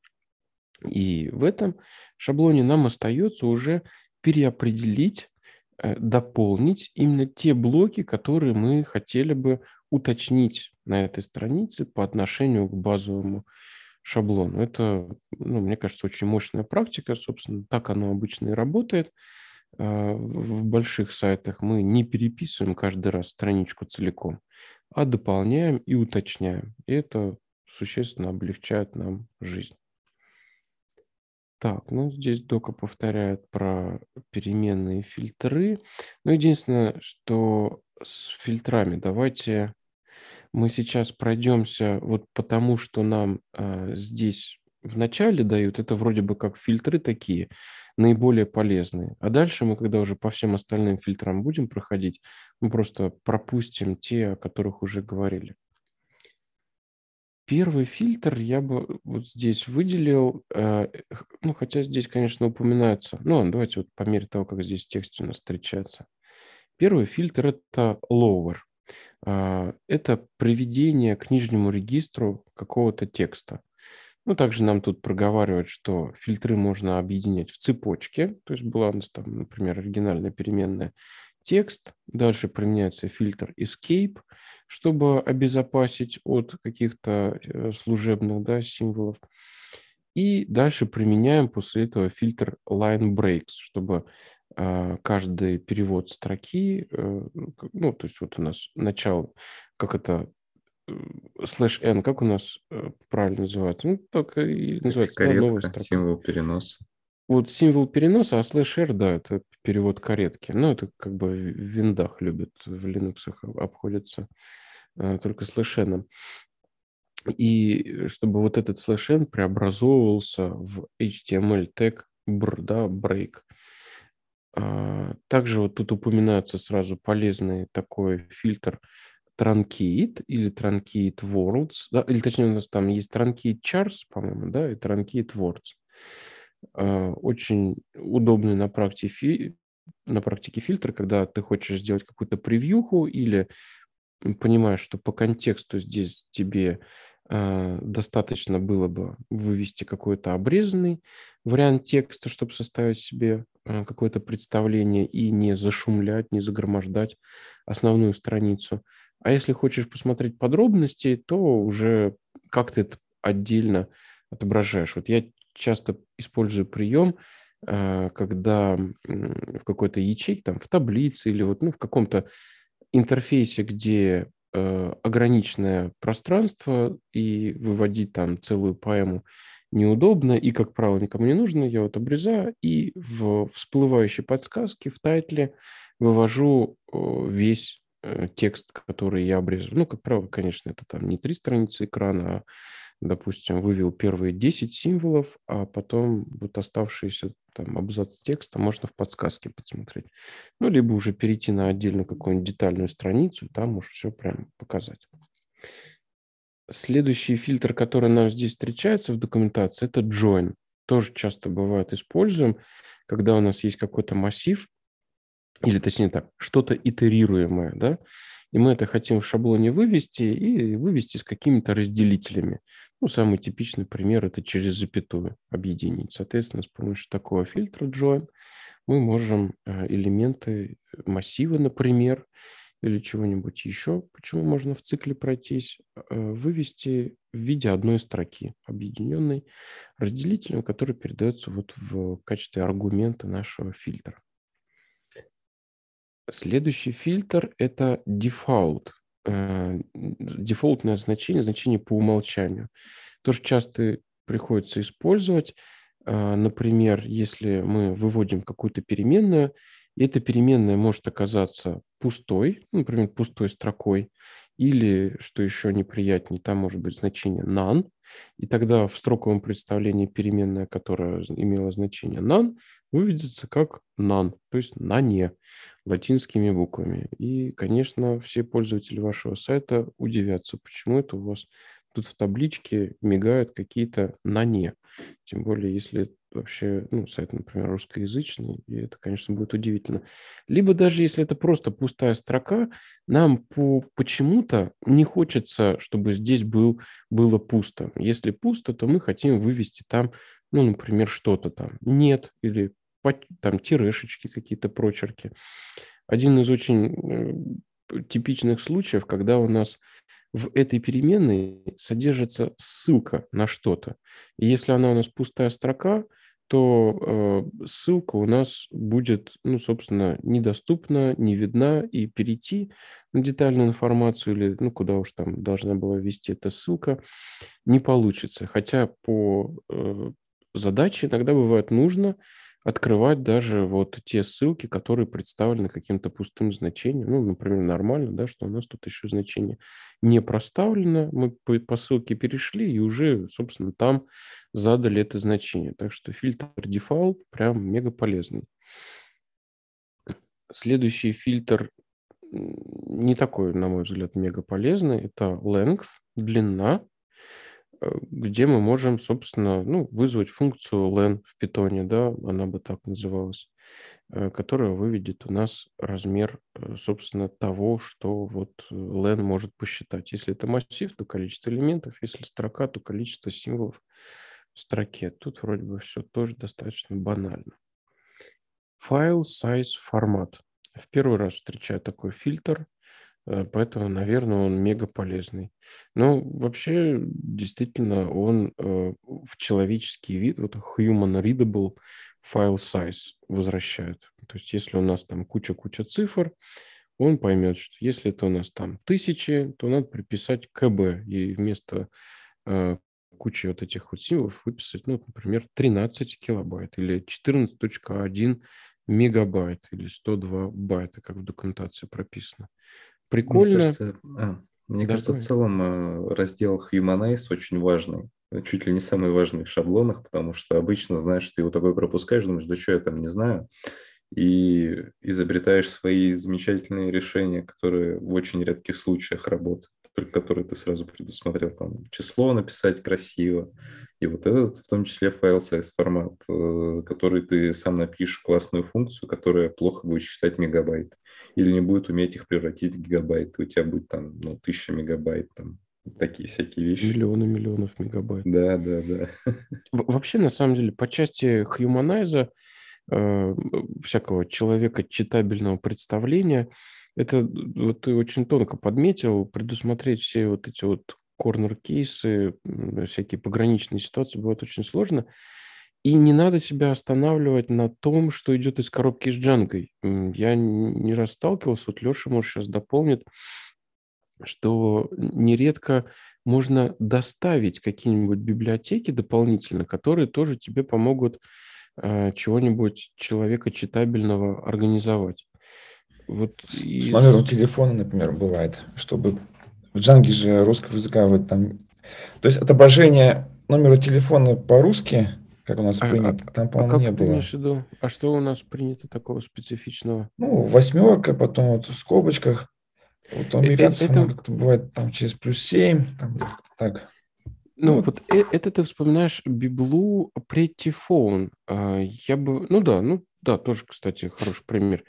И в этом шаблоне нам остается уже переопределить, э, дополнить именно те блоки, которые мы хотели бы уточнить на этой странице по отношению к базовому шаблону. Это, ну, мне кажется, очень мощная практика. Собственно, так оно обычно и работает. А, в больших сайтах мы не переписываем каждый раз страничку целиком, а дополняем и уточняем. И это существенно облегчает нам жизнь. Так, ну здесь Дока повторяет про переменные фильтры. Но единственное, что с фильтрами давайте мы сейчас пройдемся вот потому, что нам э, здесь в начале дают, это вроде бы как фильтры такие, наиболее полезные. А дальше мы, когда уже по всем остальным фильтрам будем проходить, мы просто пропустим те, о которых уже говорили. Первый фильтр я бы вот здесь выделил, э, ну, хотя здесь, конечно, упоминается, ну, давайте вот по мере того, как здесь текст у нас встречается. Первый фильтр – это lower. Э, это приведение к нижнему регистру какого-то текста. Ну, также нам тут проговаривают, что фильтры можно объединять в цепочке. То есть была у нас там, например, оригинальная переменная текст. Дальше применяется фильтр escape, чтобы обезопасить от каких-то э, служебных да, символов. И дальше применяем после этого фильтр line breaks, чтобы э, каждый перевод строки, э, ну, то есть вот у нас начало, как это slash n, как у нас э, правильно называется? Ну, так и называется. Да, новая строка. символ переноса. Вот символ переноса, а slash r, да, это перевод каретки. Ну, это как бы в виндах любят, в Linux обходится а, только slash n. И чтобы вот этот slash n преобразовывался в HTML тег br, да, break. А, также вот тут упоминается сразу полезный такой фильтр – Truncate или Truncate Worlds, да, или точнее у нас там есть Truncate Chars, по-моему, да, и Truncate Words. А, очень удобный на практике, на практике фильтр, когда ты хочешь сделать какую-то превьюху или понимаешь, что по контексту здесь тебе э, достаточно было бы вывести какой-то обрезанный вариант текста, чтобы составить себе э, какое-то представление и не зашумлять, не загромождать основную страницу. А если хочешь посмотреть подробности, то уже как ты это отдельно отображаешь. Вот я часто использую прием, э, когда в какой-то ячейке, там, в таблице или вот, ну, в каком-то интерфейсе, где э, ограниченное пространство, и выводить там целую поэму неудобно, и, как правило, никому не нужно, я вот обрезаю, и в всплывающей подсказке, в тайтле вывожу весь текст, который я обрезал. Ну, как правило, конечно, это там не три страницы экрана, а, допустим, вывел первые 10 символов, а потом вот оставшиеся там абзац текста можно в подсказке посмотреть. Ну, либо уже перейти на отдельную какую-нибудь детальную страницу, там уж все прям показать. Следующий фильтр, который нам здесь встречается в документации, это join. Тоже часто бывает используем, когда у нас есть какой-то массив, или точнее так, что-то итерируемое, да, и мы это хотим в шаблоне вывести и вывести с какими-то разделителями. Ну, самый типичный пример – это через запятую объединить. Соответственно, с помощью такого фильтра join мы можем э, элементы массива, например, или чего-нибудь еще, почему можно в цикле пройтись, э, вывести в виде одной строки, объединенной разделителем, который передается вот в качестве аргумента нашего фильтра. Следующий фильтр – это default. Э, дефолтное значение, значение по умолчанию. Тоже часто приходится использовать. Э, например, если мы выводим какую-то переменную, эта переменная может оказаться пустой, например, пустой строкой, или, что еще неприятнее, там может быть значение none, и тогда в строковом представлении переменная, которая имела значение none, выведется как none, то есть на не, латинскими буквами. И, конечно, все пользователи вашего сайта удивятся, почему это у вас тут в табличке мигают какие-то на не. Тем более, если вообще, ну, сайт, например, русскоязычный, и это, конечно, будет удивительно. Либо даже если это просто пустая строка, нам по почему-то не хочется, чтобы здесь был, было пусто. Если пусто, то мы хотим вывести там, ну, например, что-то там. Нет, или там тирешечки какие-то, прочерки. Один из очень э, типичных случаев, когда у нас в этой переменной содержится ссылка на что-то. И если она у нас пустая строка, то э, ссылка у нас будет, ну, собственно, недоступна, не видна, и перейти на детальную информацию или, ну, куда уж там должна была ввести эта ссылка, не получится. Хотя по э, задаче иногда бывает нужно открывать даже вот те ссылки, которые представлены каким-то пустым значением. Ну, например, нормально, да, что у нас тут еще значение не проставлено. Мы по, ссылке перешли и уже, собственно, там задали это значение. Так что фильтр default прям мега полезный. Следующий фильтр не такой, на мой взгляд, мега полезный. Это length, длина. Э, где мы можем, собственно, ну, вызвать функцию len в питоне, да, она бы так называлась, э, которая выведет у нас размер, э, собственно, того, что вот len может посчитать. Если это массив, то количество элементов, если строка, то количество символов в строке. Тут вроде бы все тоже достаточно банально. File size формат. В первый раз встречаю такой фильтр. Э, поэтому, наверное, он мега полезный. Но вообще, действительно, он э, в человеческий вид, вот human readable file size возвращает. То есть, если у нас там куча-куча цифр, он поймет, что если это у нас там тысячи, то надо приписать КБ, и вместо э, кучи вот этих вот символов выписать, ну, например, 13 килобайт или 14.1 мегабайт или 102 байта, как в документации прописано. Прикольно. Мне кажется, а, мне кажется в целом э, раздел Humanize очень важный. Чуть ли не самый важный в шаблонах, потому что обычно знаешь, что ты его такой пропускаешь, думаешь, да что я там не знаю, и изобретаешь свои замечательные решения, которые в очень редких случаях работают только которые ты сразу предусмотрел, там, число написать красиво, и вот этот, в том числе, файл size формат, э, который ты сам напишешь классную функцию, которая плохо будет считать мегабайт, или не будет уметь их превратить в гигабайт, у тебя будет там, ну, тысяча мегабайт, там, такие всякие вещи. Миллионы миллионов мегабайт. Да, да, да. *laughs* Вообще, на самом деле, по части Humanize, э, всякого человека читабельного представления, это вот ты очень тонко подметил, предусмотреть все вот эти вот корнер-кейсы, всякие пограничные ситуации бывает очень сложно. И не надо себя останавливать на том, что идет из коробки с джангой. Я не раз сталкивался, вот Леша, может, сейчас дополнит, что нередко можно доставить какие-нибудь библиотеки дополнительно, которые тоже тебе помогут э, чего-нибудь человека читабельного организовать. Вот из... С номером телефона, например, бывает, чтобы в джанге же русского языка вот там... То есть отображение номера телефона по-русски, как у нас а, принято, а, там, по-моему, а не было. в виду? А что у нас принято такого специфичного? Ну, восьмерка, потом вот в скобочках. Вот у э, американцев это... как-то бывает там через плюс семь, там Так. Ну, ну вот э это ты вспоминаешь библу Pretty Phone. А, я бы... Ну да, ну да, тоже, кстати, хороший пример.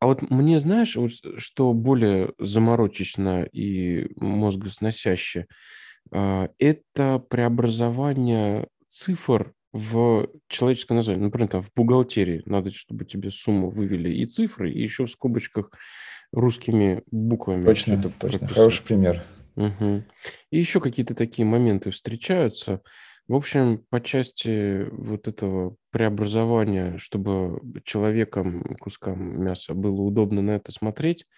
А вот мне, знаешь, вот, что более заморочечно и мозгосносяще, а, это преобразование цифр в человеческое название. Например, там в бухгалтерии надо, чтобы тебе сумму вывели и цифры, и еще в скобочках русскими буквами. Точно, точно. Прописать. Хороший пример. Угу. И еще какие-то такие моменты встречаются. В общем, по части вот этого преобразования, чтобы человекам, кускам мяса было удобно на это смотреть,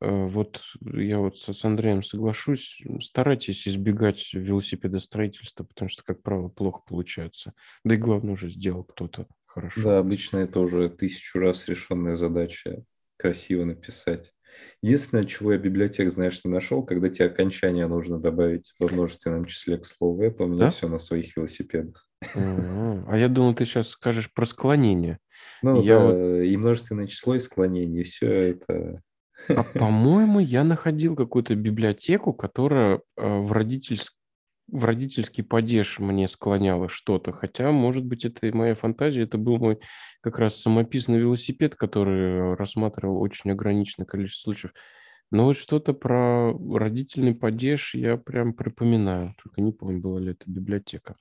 э, вот я вот с Андреем соглашусь, старайтесь избегать велосипедостроительства, потому что, как правило, плохо получается. Да и главное уже сделал кто-то хорошо. Да, обычно это уже тысячу раз решенная задача красиво написать. Единственное, чего я библиотек, знаешь, не нашел, когда тебе окончание нужно добавить во множественном числе к слову. Это у меня да? все на своих велосипедах. А я думал, ты сейчас скажешь про склонение. Ну я да, вот... и множественное число, и склонение, и все это... А по-моему, я находил какую-то библиотеку, которая э, в родительском в родительский падеж мне склоняло что-то. Хотя, может быть, это и моя фантазия. Это был мой как раз самописный велосипед, который рассматривал очень ограниченное количество случаев. Но вот что-то про родительный падеж я прям припоминаю. Только не помню, была ли это библиотека.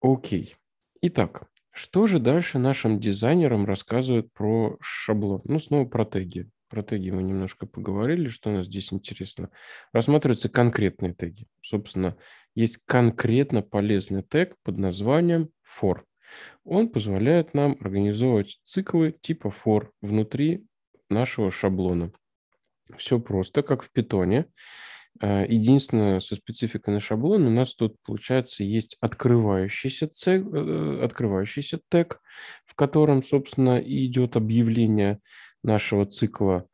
Окей. Итак, что же дальше нашим дизайнерам рассказывают про шаблон? Ну, снова про теги. Про теги мы немножко поговорили, что у нас здесь интересно. Рассматриваются конкретные теги. Собственно, есть конкретно полезный тег под названием for. Он позволяет нам организовывать циклы типа for внутри нашего шаблона. Все просто, как в питоне. А, единственное, со спецификой на шаблон у нас тут, получается, есть открывающийся, цег, э, открывающийся тег, в котором, собственно, идет объявление нашего цикла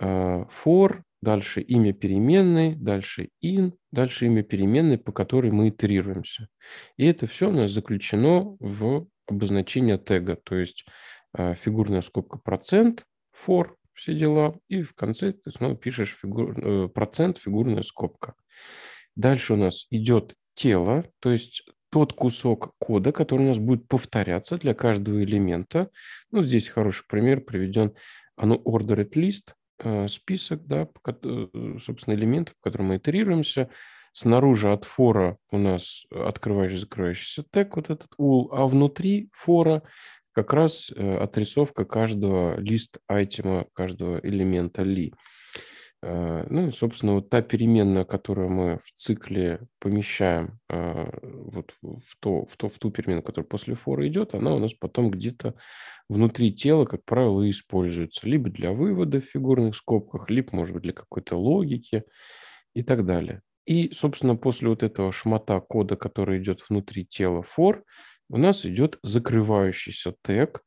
for, дальше имя переменной, дальше in, дальше имя переменной, по которой мы итерируемся. И это все у нас заключено в обозначение тега, то есть а, фигурная скобка процент, for, все дела, и в конце ты снова пишешь фигур, э, процент, фигурная скобка. Дальше у нас идет тело, то есть тот кусок кода, который у нас будет повторяться для каждого элемента. Ну, здесь хороший пример приведен, оно ordered list, э, список, да, э, собственно, элементов, по которым мы итерируемся. Снаружи от фора у нас открывающий, закрывающийся тег, вот этот ул, а внутри фора как раз э, отрисовка каждого лист-айтема, каждого элемента ли. Э, ну и, собственно, вот та переменная, которую мы в цикле помещаем э, вот в, то, в, то, в ту переменную, которая после фора идет, она у нас потом где-то внутри тела, как правило, используется. Либо для вывода в фигурных скобках, либо, может быть, для какой-то логики и так далее. И, собственно, после вот этого шмата кода, который идет внутри тела for, у нас идет закрывающийся тег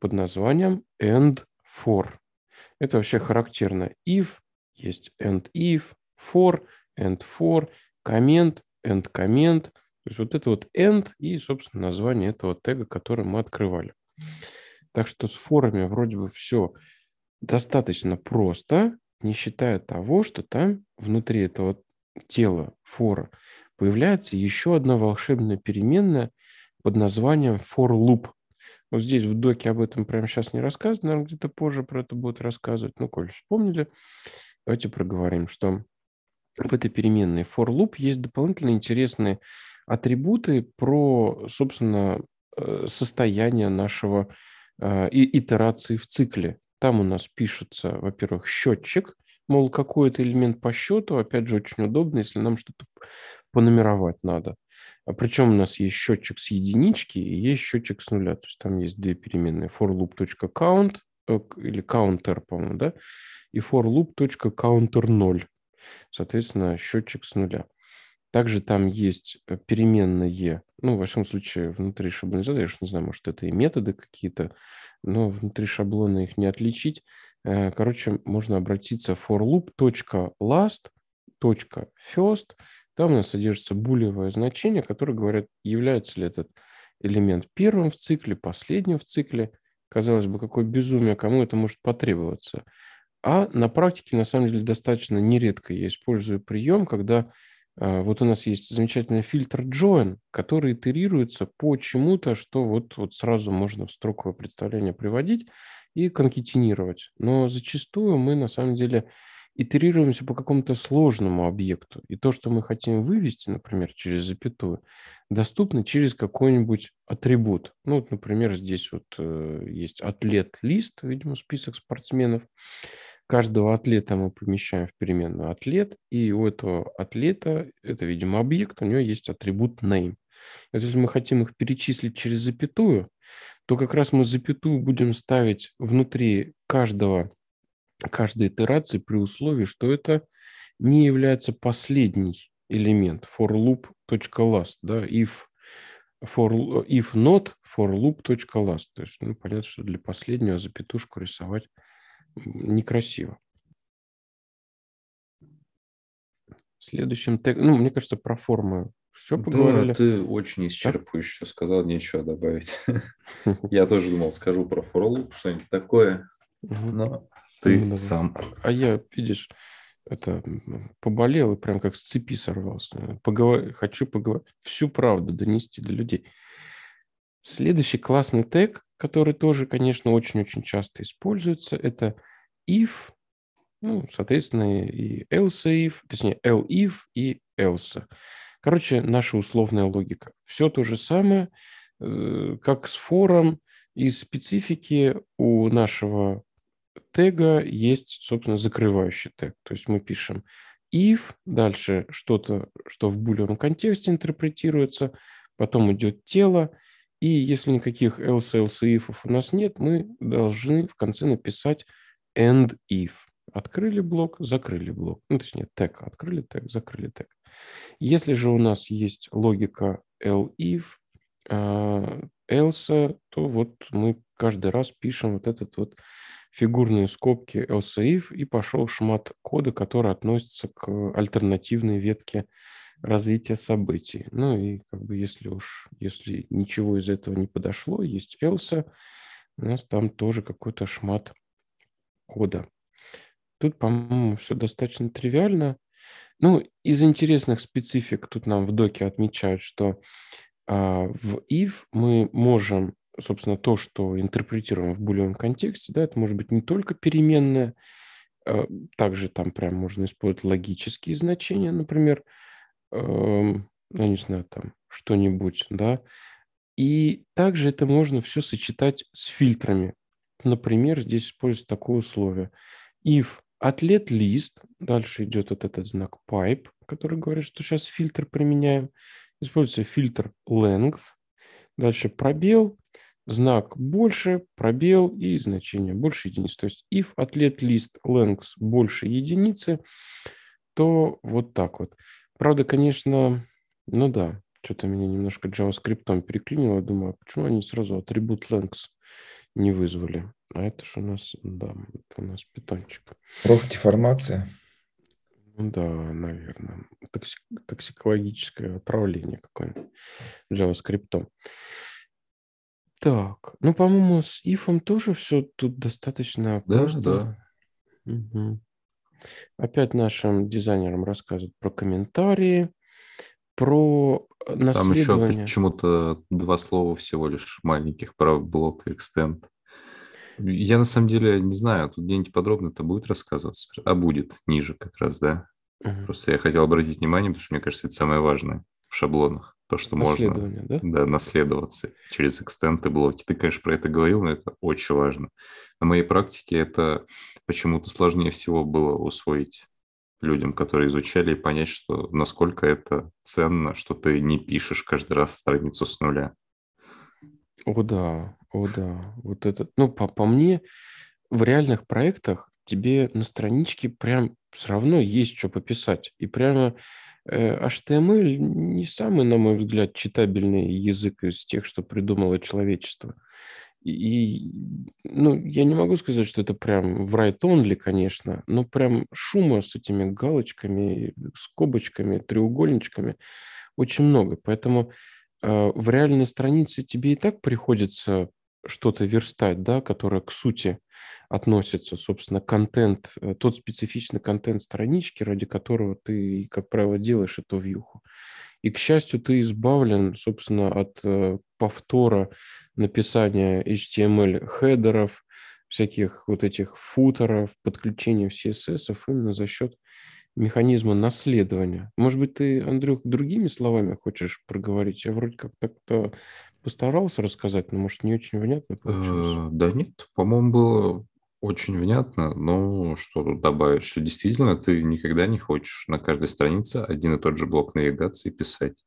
под названием end for. Это вообще характерно. If, есть end if, for, end for, comment, end comment. То есть вот это вот end и, собственно, название этого тега, который мы открывали. Так что с форами вроде бы все достаточно просто, не считая того, что там внутри этого тела фора появляется еще одна волшебная переменная – под названием for loop. Вот здесь в доке об этом прямо сейчас не рассказано, наверное, где-то позже про это будут рассказывать. Ну, коль вспомнили, давайте проговорим, что в этой переменной for loop есть дополнительные интересные атрибуты про, собственно, э, состояние нашего э, итерации в цикле. Там у нас пишется, во-первых, счетчик, мол, какой-то элемент по счету, опять же, очень удобно, если нам что-то понумеровать надо. А причем у нас есть счетчик с единички и есть счетчик с нуля. То есть там есть две переменные. forloop.count э, или counter, по-моему, да, и forloop.counter 0. Соответственно, счетчик с нуля. Также там есть э, переменные, ну, во всяком случае, внутри шаблонизатора, я уж не знаю, может, это и методы какие-то, но внутри шаблона их не отличить. Э, короче, можно обратиться for loop.last, .first, там у нас содержится булевое значение, которое говорит, является ли этот элемент первым в цикле, последним в цикле. Казалось бы, какое безумие, кому это может потребоваться. А на практике, на самом деле, достаточно нередко я использую прием, когда А, вот у нас есть замечательный фильтр join, который итерируется по чему-то, что вот, вот сразу можно в строковое представление приводить и конкетинировать. Но зачастую мы на самом деле итерируемся по какому-то сложному объекту. И то, что мы хотим вывести, например, через запятую, доступно через какой-нибудь атрибут. Ну, вот, например, здесь вот э, есть атлет-лист, видимо, список спортсменов. Каждого атлета мы помещаем в переменную атлет, и у этого атлета, это, видимо, объект, у него есть атрибут name. Если мы хотим их перечислить через запятую, то как раз мы запятую будем ставить внутри каждого, каждой итерации при условии, что это не является последний элемент for loop.last, да, if for, if not for loop.last. То есть, ну, понятно, что для последнего запятушку рисовать некрасиво. Следующим тег, ну, мне кажется, про форму все поговорили. Да, ты очень исчерпывающе так? сказал, нечего добавить. *laughs* Я тоже думал, скажу про форлуп, что-нибудь такое, но ты ну сам. А я, видишь, это поболел и прям как с цепи сорвался. Поговор... Хочу поговорить, всю правду донести до людей. Следующий классный тег, который тоже, конечно, очень-очень часто используется, это if, ну, соответственно, и else if, точнее, if и else. Короче, наша условная логика. Все то же самое, э, как с фором. Из специфики у нашего тега есть, собственно, закрывающий тег. То есть мы пишем if, дальше что-то, что в булевом контексте интерпретируется, потом идет тело, и если никаких else, else, if у нас нет, мы должны в конце написать and if. Открыли блок, закрыли блок. Ну, точнее, тег. Открыли тег, закрыли тег. Если же у нас есть логика elif, а, else, то вот мы каждый раз пишем вот этот вот фигурные скобки else if, и пошел шмат кода, который относится к альтернативной ветке развития событий. Ну и как бы если уж, если ничего из этого не подошло, есть else, у нас там тоже какой-то шмат кода. Тут, по-моему, все достаточно тривиально. Ну, из интересных специфик тут нам в доке отмечают, что а, в if мы можем, собственно, то, что интерпретируем в булевом контексте, да, это может быть не только переменная, а, также там прям можно использовать логические значения, например, э, я не знаю, там что-нибудь, да, и также это можно все сочетать с фильтрами. Например, здесь используется такое условие. If Атлет лист, дальше идет вот этот знак pipe, который говорит, что сейчас фильтр применяем. Используется фильтр length, дальше пробел, знак больше, пробел и значение больше единиц. То есть if атлет лист length больше единицы, то вот так вот. Правда, конечно, ну да, что-то меня немножко JavaScript переклинило. Думаю, а почему они сразу атрибут length не вызвали? А это же у нас, да, это у нас питончик. Профдеформация. Ну да, наверное. Токсик, токсикологическое отравление какое-нибудь JavaScript. Так, ну, по-моему, с if'ом тоже все тут достаточно да, просто. Да, угу. Опять нашим дизайнерам рассказывают про комментарии, про наследование. Там еще почему-то два слова всего лишь маленьких про блок extend. Я на самом деле не знаю, тут где-нибудь подробно это будет рассказываться, а будет ниже как раз, да. Угу. Просто я хотел обратить внимание, потому что мне кажется, это самое важное в шаблонах. То, что можно да? Да, наследоваться через экстенты блоки. Ты, конечно, про это говорил, но это очень важно. На моей практике это почему-то сложнее всего было усвоить людям, которые изучали, и понять, что насколько это ценно, что ты не пишешь каждый раз страницу с нуля. О да, о да. Вот это, ну, по, по мне, в реальных проектах тебе на страничке прям все равно есть что пописать. И прямо э, HTML не самый, на мой взгляд, читабельный язык из тех, что придумало человечество. И, ну, я не могу сказать, что это прям в write-only, конечно, но прям шума с этими галочками, скобочками, треугольничками очень много. Поэтому э, в реальной странице тебе и так приходится что-то верстать, да, которое к сути относится, собственно, контент, э, тот специфичный контент странички, ради которого ты, как правило, делаешь эту вьюху. И, к счастью, ты избавлен, собственно, от э, повтора написания HTML-хедеров, всяких вот этих футеров, подключения в CSS именно за счет механизма наследования. Может быть, ты, Андрюх, другими словами хочешь проговорить? Я вроде как так-то постарался рассказать, но, может, не очень внятно получилось. Э, да нет, по-моему, было очень внятно, но что тут добавить, что действительно ты никогда не хочешь на каждой странице один и тот же блок навигации писать.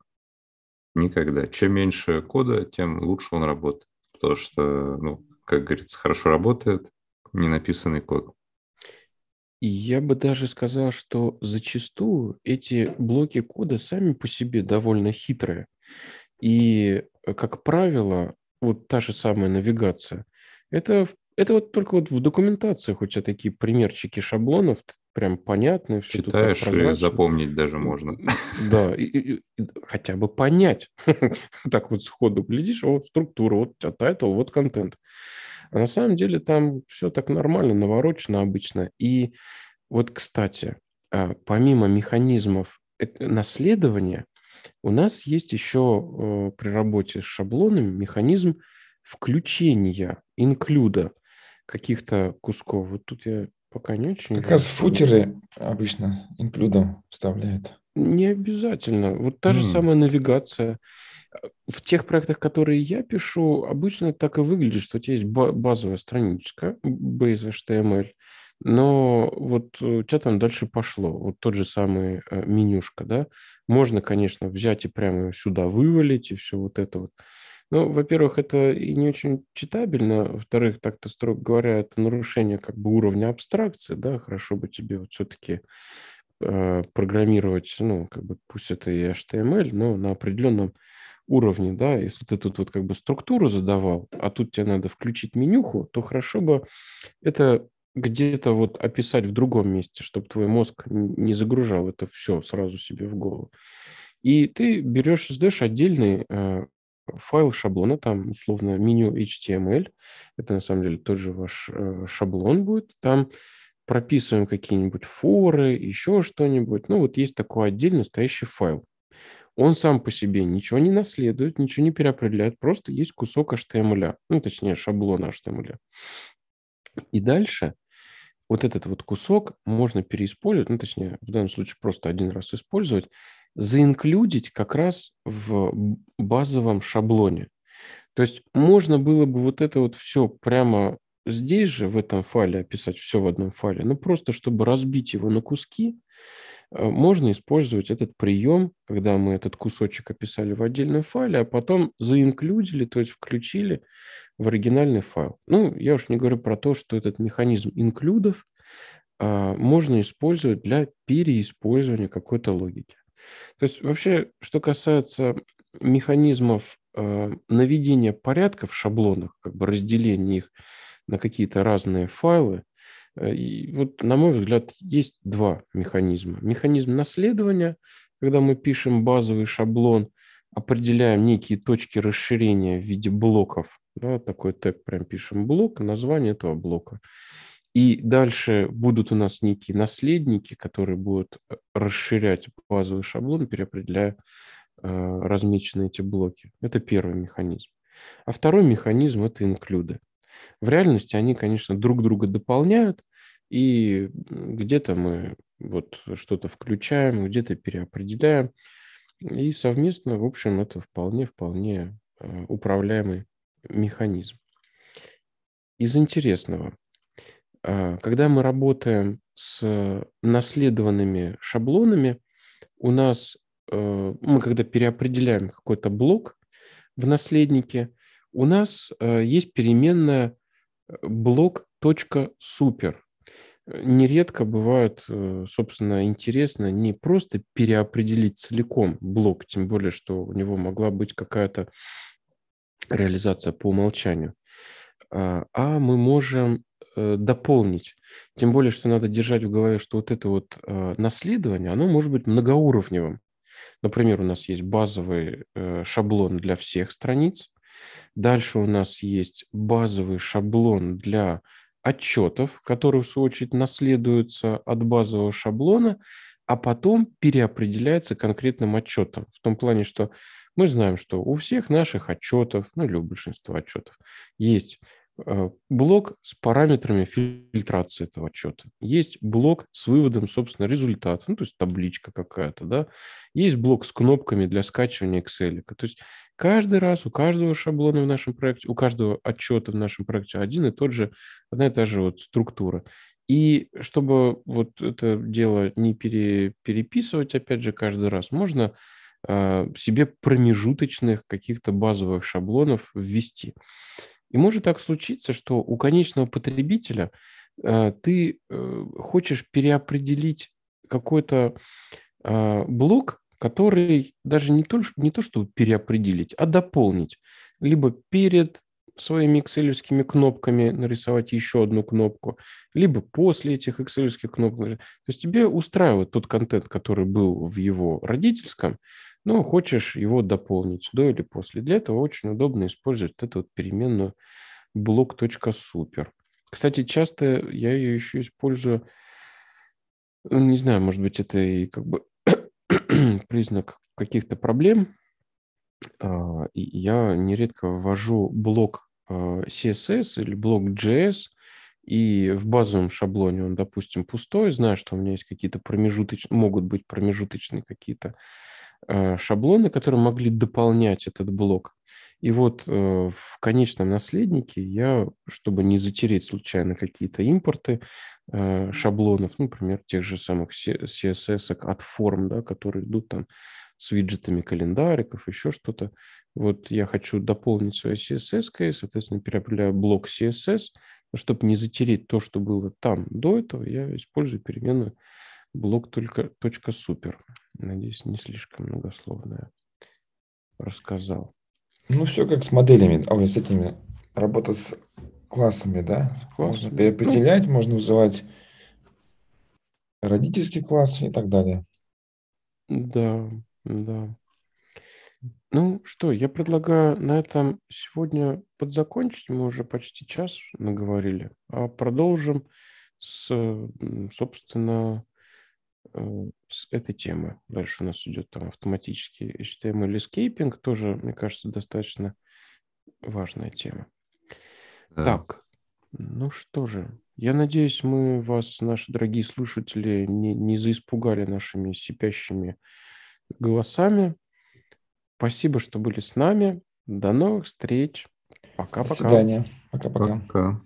Никогда. Чем меньше кода, тем лучше он работает. Потому что, ну, как говорится, хорошо работает ненаписанный код. И я бы даже сказал, что зачастую эти блоки кода сами по себе довольно хитрые. И, как правило, вот та же самая навигация, это, это вот только вот в документациях у тебя такие примерчики шаблонов, прям понятно. Все Читаешь и запомнить даже можно. *laughs* Да, и, и, и, хотя бы понять. *laughs* так вот сходу глядишь, вот структура, вот у тебя title, вот контент. А на самом деле там все так нормально, наворочено обычно. И вот, кстати, а, помимо механизмов наследования, у нас есть еще э, при работе с шаблонами механизм включения, инклюда каких-то кусков. Вот тут я пока не очень... Как раз футеры обычно инклюдом вставляют. Не обязательно. Вот та mm. же самая навигация. В тех проектах, которые я пишу, обычно так и выглядит, что у тебя есть базовая страничка, base HTML, но вот у тебя там дальше пошло. Вот тот же самый э, менюшка, да. Можно, конечно, взять и прямо сюда вывалить, и все вот это вот. Ну, во-первых, это и не очень читабельно. Во-вторых, так-то, строго говоря, это нарушение как бы уровня абстракции, да. Хорошо бы тебе вот все-таки э, программировать, ну, как бы пусть это и HTML, но на определенном уровне, да, если ты тут вот как бы структуру задавал, а тут тебе надо включить менюху, то хорошо бы это где-то вот описать в другом месте, чтобы твой мозг не загружал это все сразу себе в голову. И ты берешь, создаешь отдельный э, файл шаблона, там условно меню HTML, это на самом деле тоже ваш э, шаблон будет, там прописываем какие-нибудь форы, еще что-нибудь. Ну вот есть такой отдельно стоящий файл. Он сам по себе ничего не наследует, ничего не переопределяет, просто есть кусок HTML, ну точнее шаблона HTML. И дальше вот этот вот кусок можно переиспользовать, ну, точнее, в данном случае просто один раз использовать, заинклюдить как раз в базовом шаблоне. То есть можно было бы вот это вот все прямо здесь же, в этом файле, описать все в одном файле, но просто чтобы разбить его на куски, можно использовать этот прием, когда мы этот кусочек описали в отдельном файле, а потом заинклюдили, то есть включили в оригинальный файл. Ну, я уж не говорю про то, что этот механизм инклюдов а, можно использовать для переиспользования какой-то логики. То есть вообще, что касается механизмов э, наведения порядка в шаблонах, как бы разделения их на какие-то разные файлы, Э, и вот, на мой взгляд, есть два механизма. Механизм наследования, когда мы пишем базовый шаблон, определяем некие точки расширения в виде блоков. Да, такой тег прям пишем блок, название этого блока. И дальше будут у нас некие наследники, которые будут э, расширять базовый шаблон, переопределяя э, размеченные эти блоки. Это первый механизм. А второй механизм – это инклюды. В реальности они, конечно, друг друга дополняют, и где-то мы вот что-то включаем, где-то переопределяем, и совместно, в общем, это вполне-вполне э, управляемый механизм. Из интересного, а, когда мы работаем с наследованными шаблонами, у нас, э, мы когда переопределяем какой-то блок в наследнике, у нас э, есть переменная э, блок .супер. Нередко бывает, э, собственно, интересно не просто переопределить целиком блок, тем более, что у него могла быть какая-то реализация по умолчанию, а, а мы можем дополнить. Тем более, что надо держать в голове, что вот это вот наследование, оно может быть многоуровневым. Например, у нас есть базовый шаблон для всех страниц, Дальше у нас есть базовый шаблон для отчетов, которые, в свою очередь, наследуются от базового шаблона, а потом переопределяется конкретным отчетом. В том плане, что мы знаем, что у всех наших отчетов, ну или у большинства отчетов, есть блок с параметрами фильтрации этого отчета. Есть блок с выводом, собственно, результата, ну, то есть табличка какая-то, да. Есть блок с кнопками для скачивания Excel. То есть каждый раз у каждого шаблона в нашем проекте, у каждого отчета в нашем проекте один и тот же, одна и та же вот структура. И чтобы вот это дело не пере, переписывать, опять же, каждый раз, можно э, себе промежуточных каких-то базовых шаблонов ввести. И может так случиться, что у конечного потребителя э, ты э, хочешь переопределить какой-то э, блок, который даже не то, не то, чтобы переопределить, а дополнить. Либо перед своими excel кнопками нарисовать еще одну кнопку, либо после этих excel кнопок. То есть тебе устраивает тот контент, который был в его родительском, но хочешь его дополнить до или после. Для этого очень удобно использовать эту вот переменную блок.супер. Кстати, часто я ее еще использую, ну, не знаю, может быть, это и как бы *clears throat* признак каких-то проблем. А, я нередко ввожу блок а, CSS или блок JS, и в базовом шаблоне он, допустим, пустой, знаю, что у меня есть какие-то промежуточные, могут быть промежуточные какие-то Э, шаблоны, которые могли дополнять этот блок. И вот э, в конечном наследнике я, чтобы не затереть случайно какие-то импорты э, шаблонов, ну, например, тех же самых CSS от форм, да, которые идут там с виджетами календариков, еще что-то. Вот я хочу дополнить свой CSS, соответственно, переопределяю блок CSS, чтобы не затереть то, что было там до этого, я использую переменную блок только точка супер. Надеюсь, не слишком многословно рассказал. Ну, все как с моделями, ой, с этими, работа с классами, да? Класс. Можно переопределять, ну, можно вызывать родительский класс и так далее. Да, да. Ну что, я предлагаю на этом сегодня подзакончить. Мы уже почти час наговорили. А продолжим с, собственно, Э, с этой темы. Дальше у нас идет там автоматический HTML escaping, тоже, мне кажется, достаточно важная тема. Да. Так, ну что же, я надеюсь, мы вас, наши дорогие слушатели, не, не заиспугали нашими сипящими голосами. Спасибо, что были с нами. До новых встреч. Пока-пока. До свидания. Пока-пока. Пока.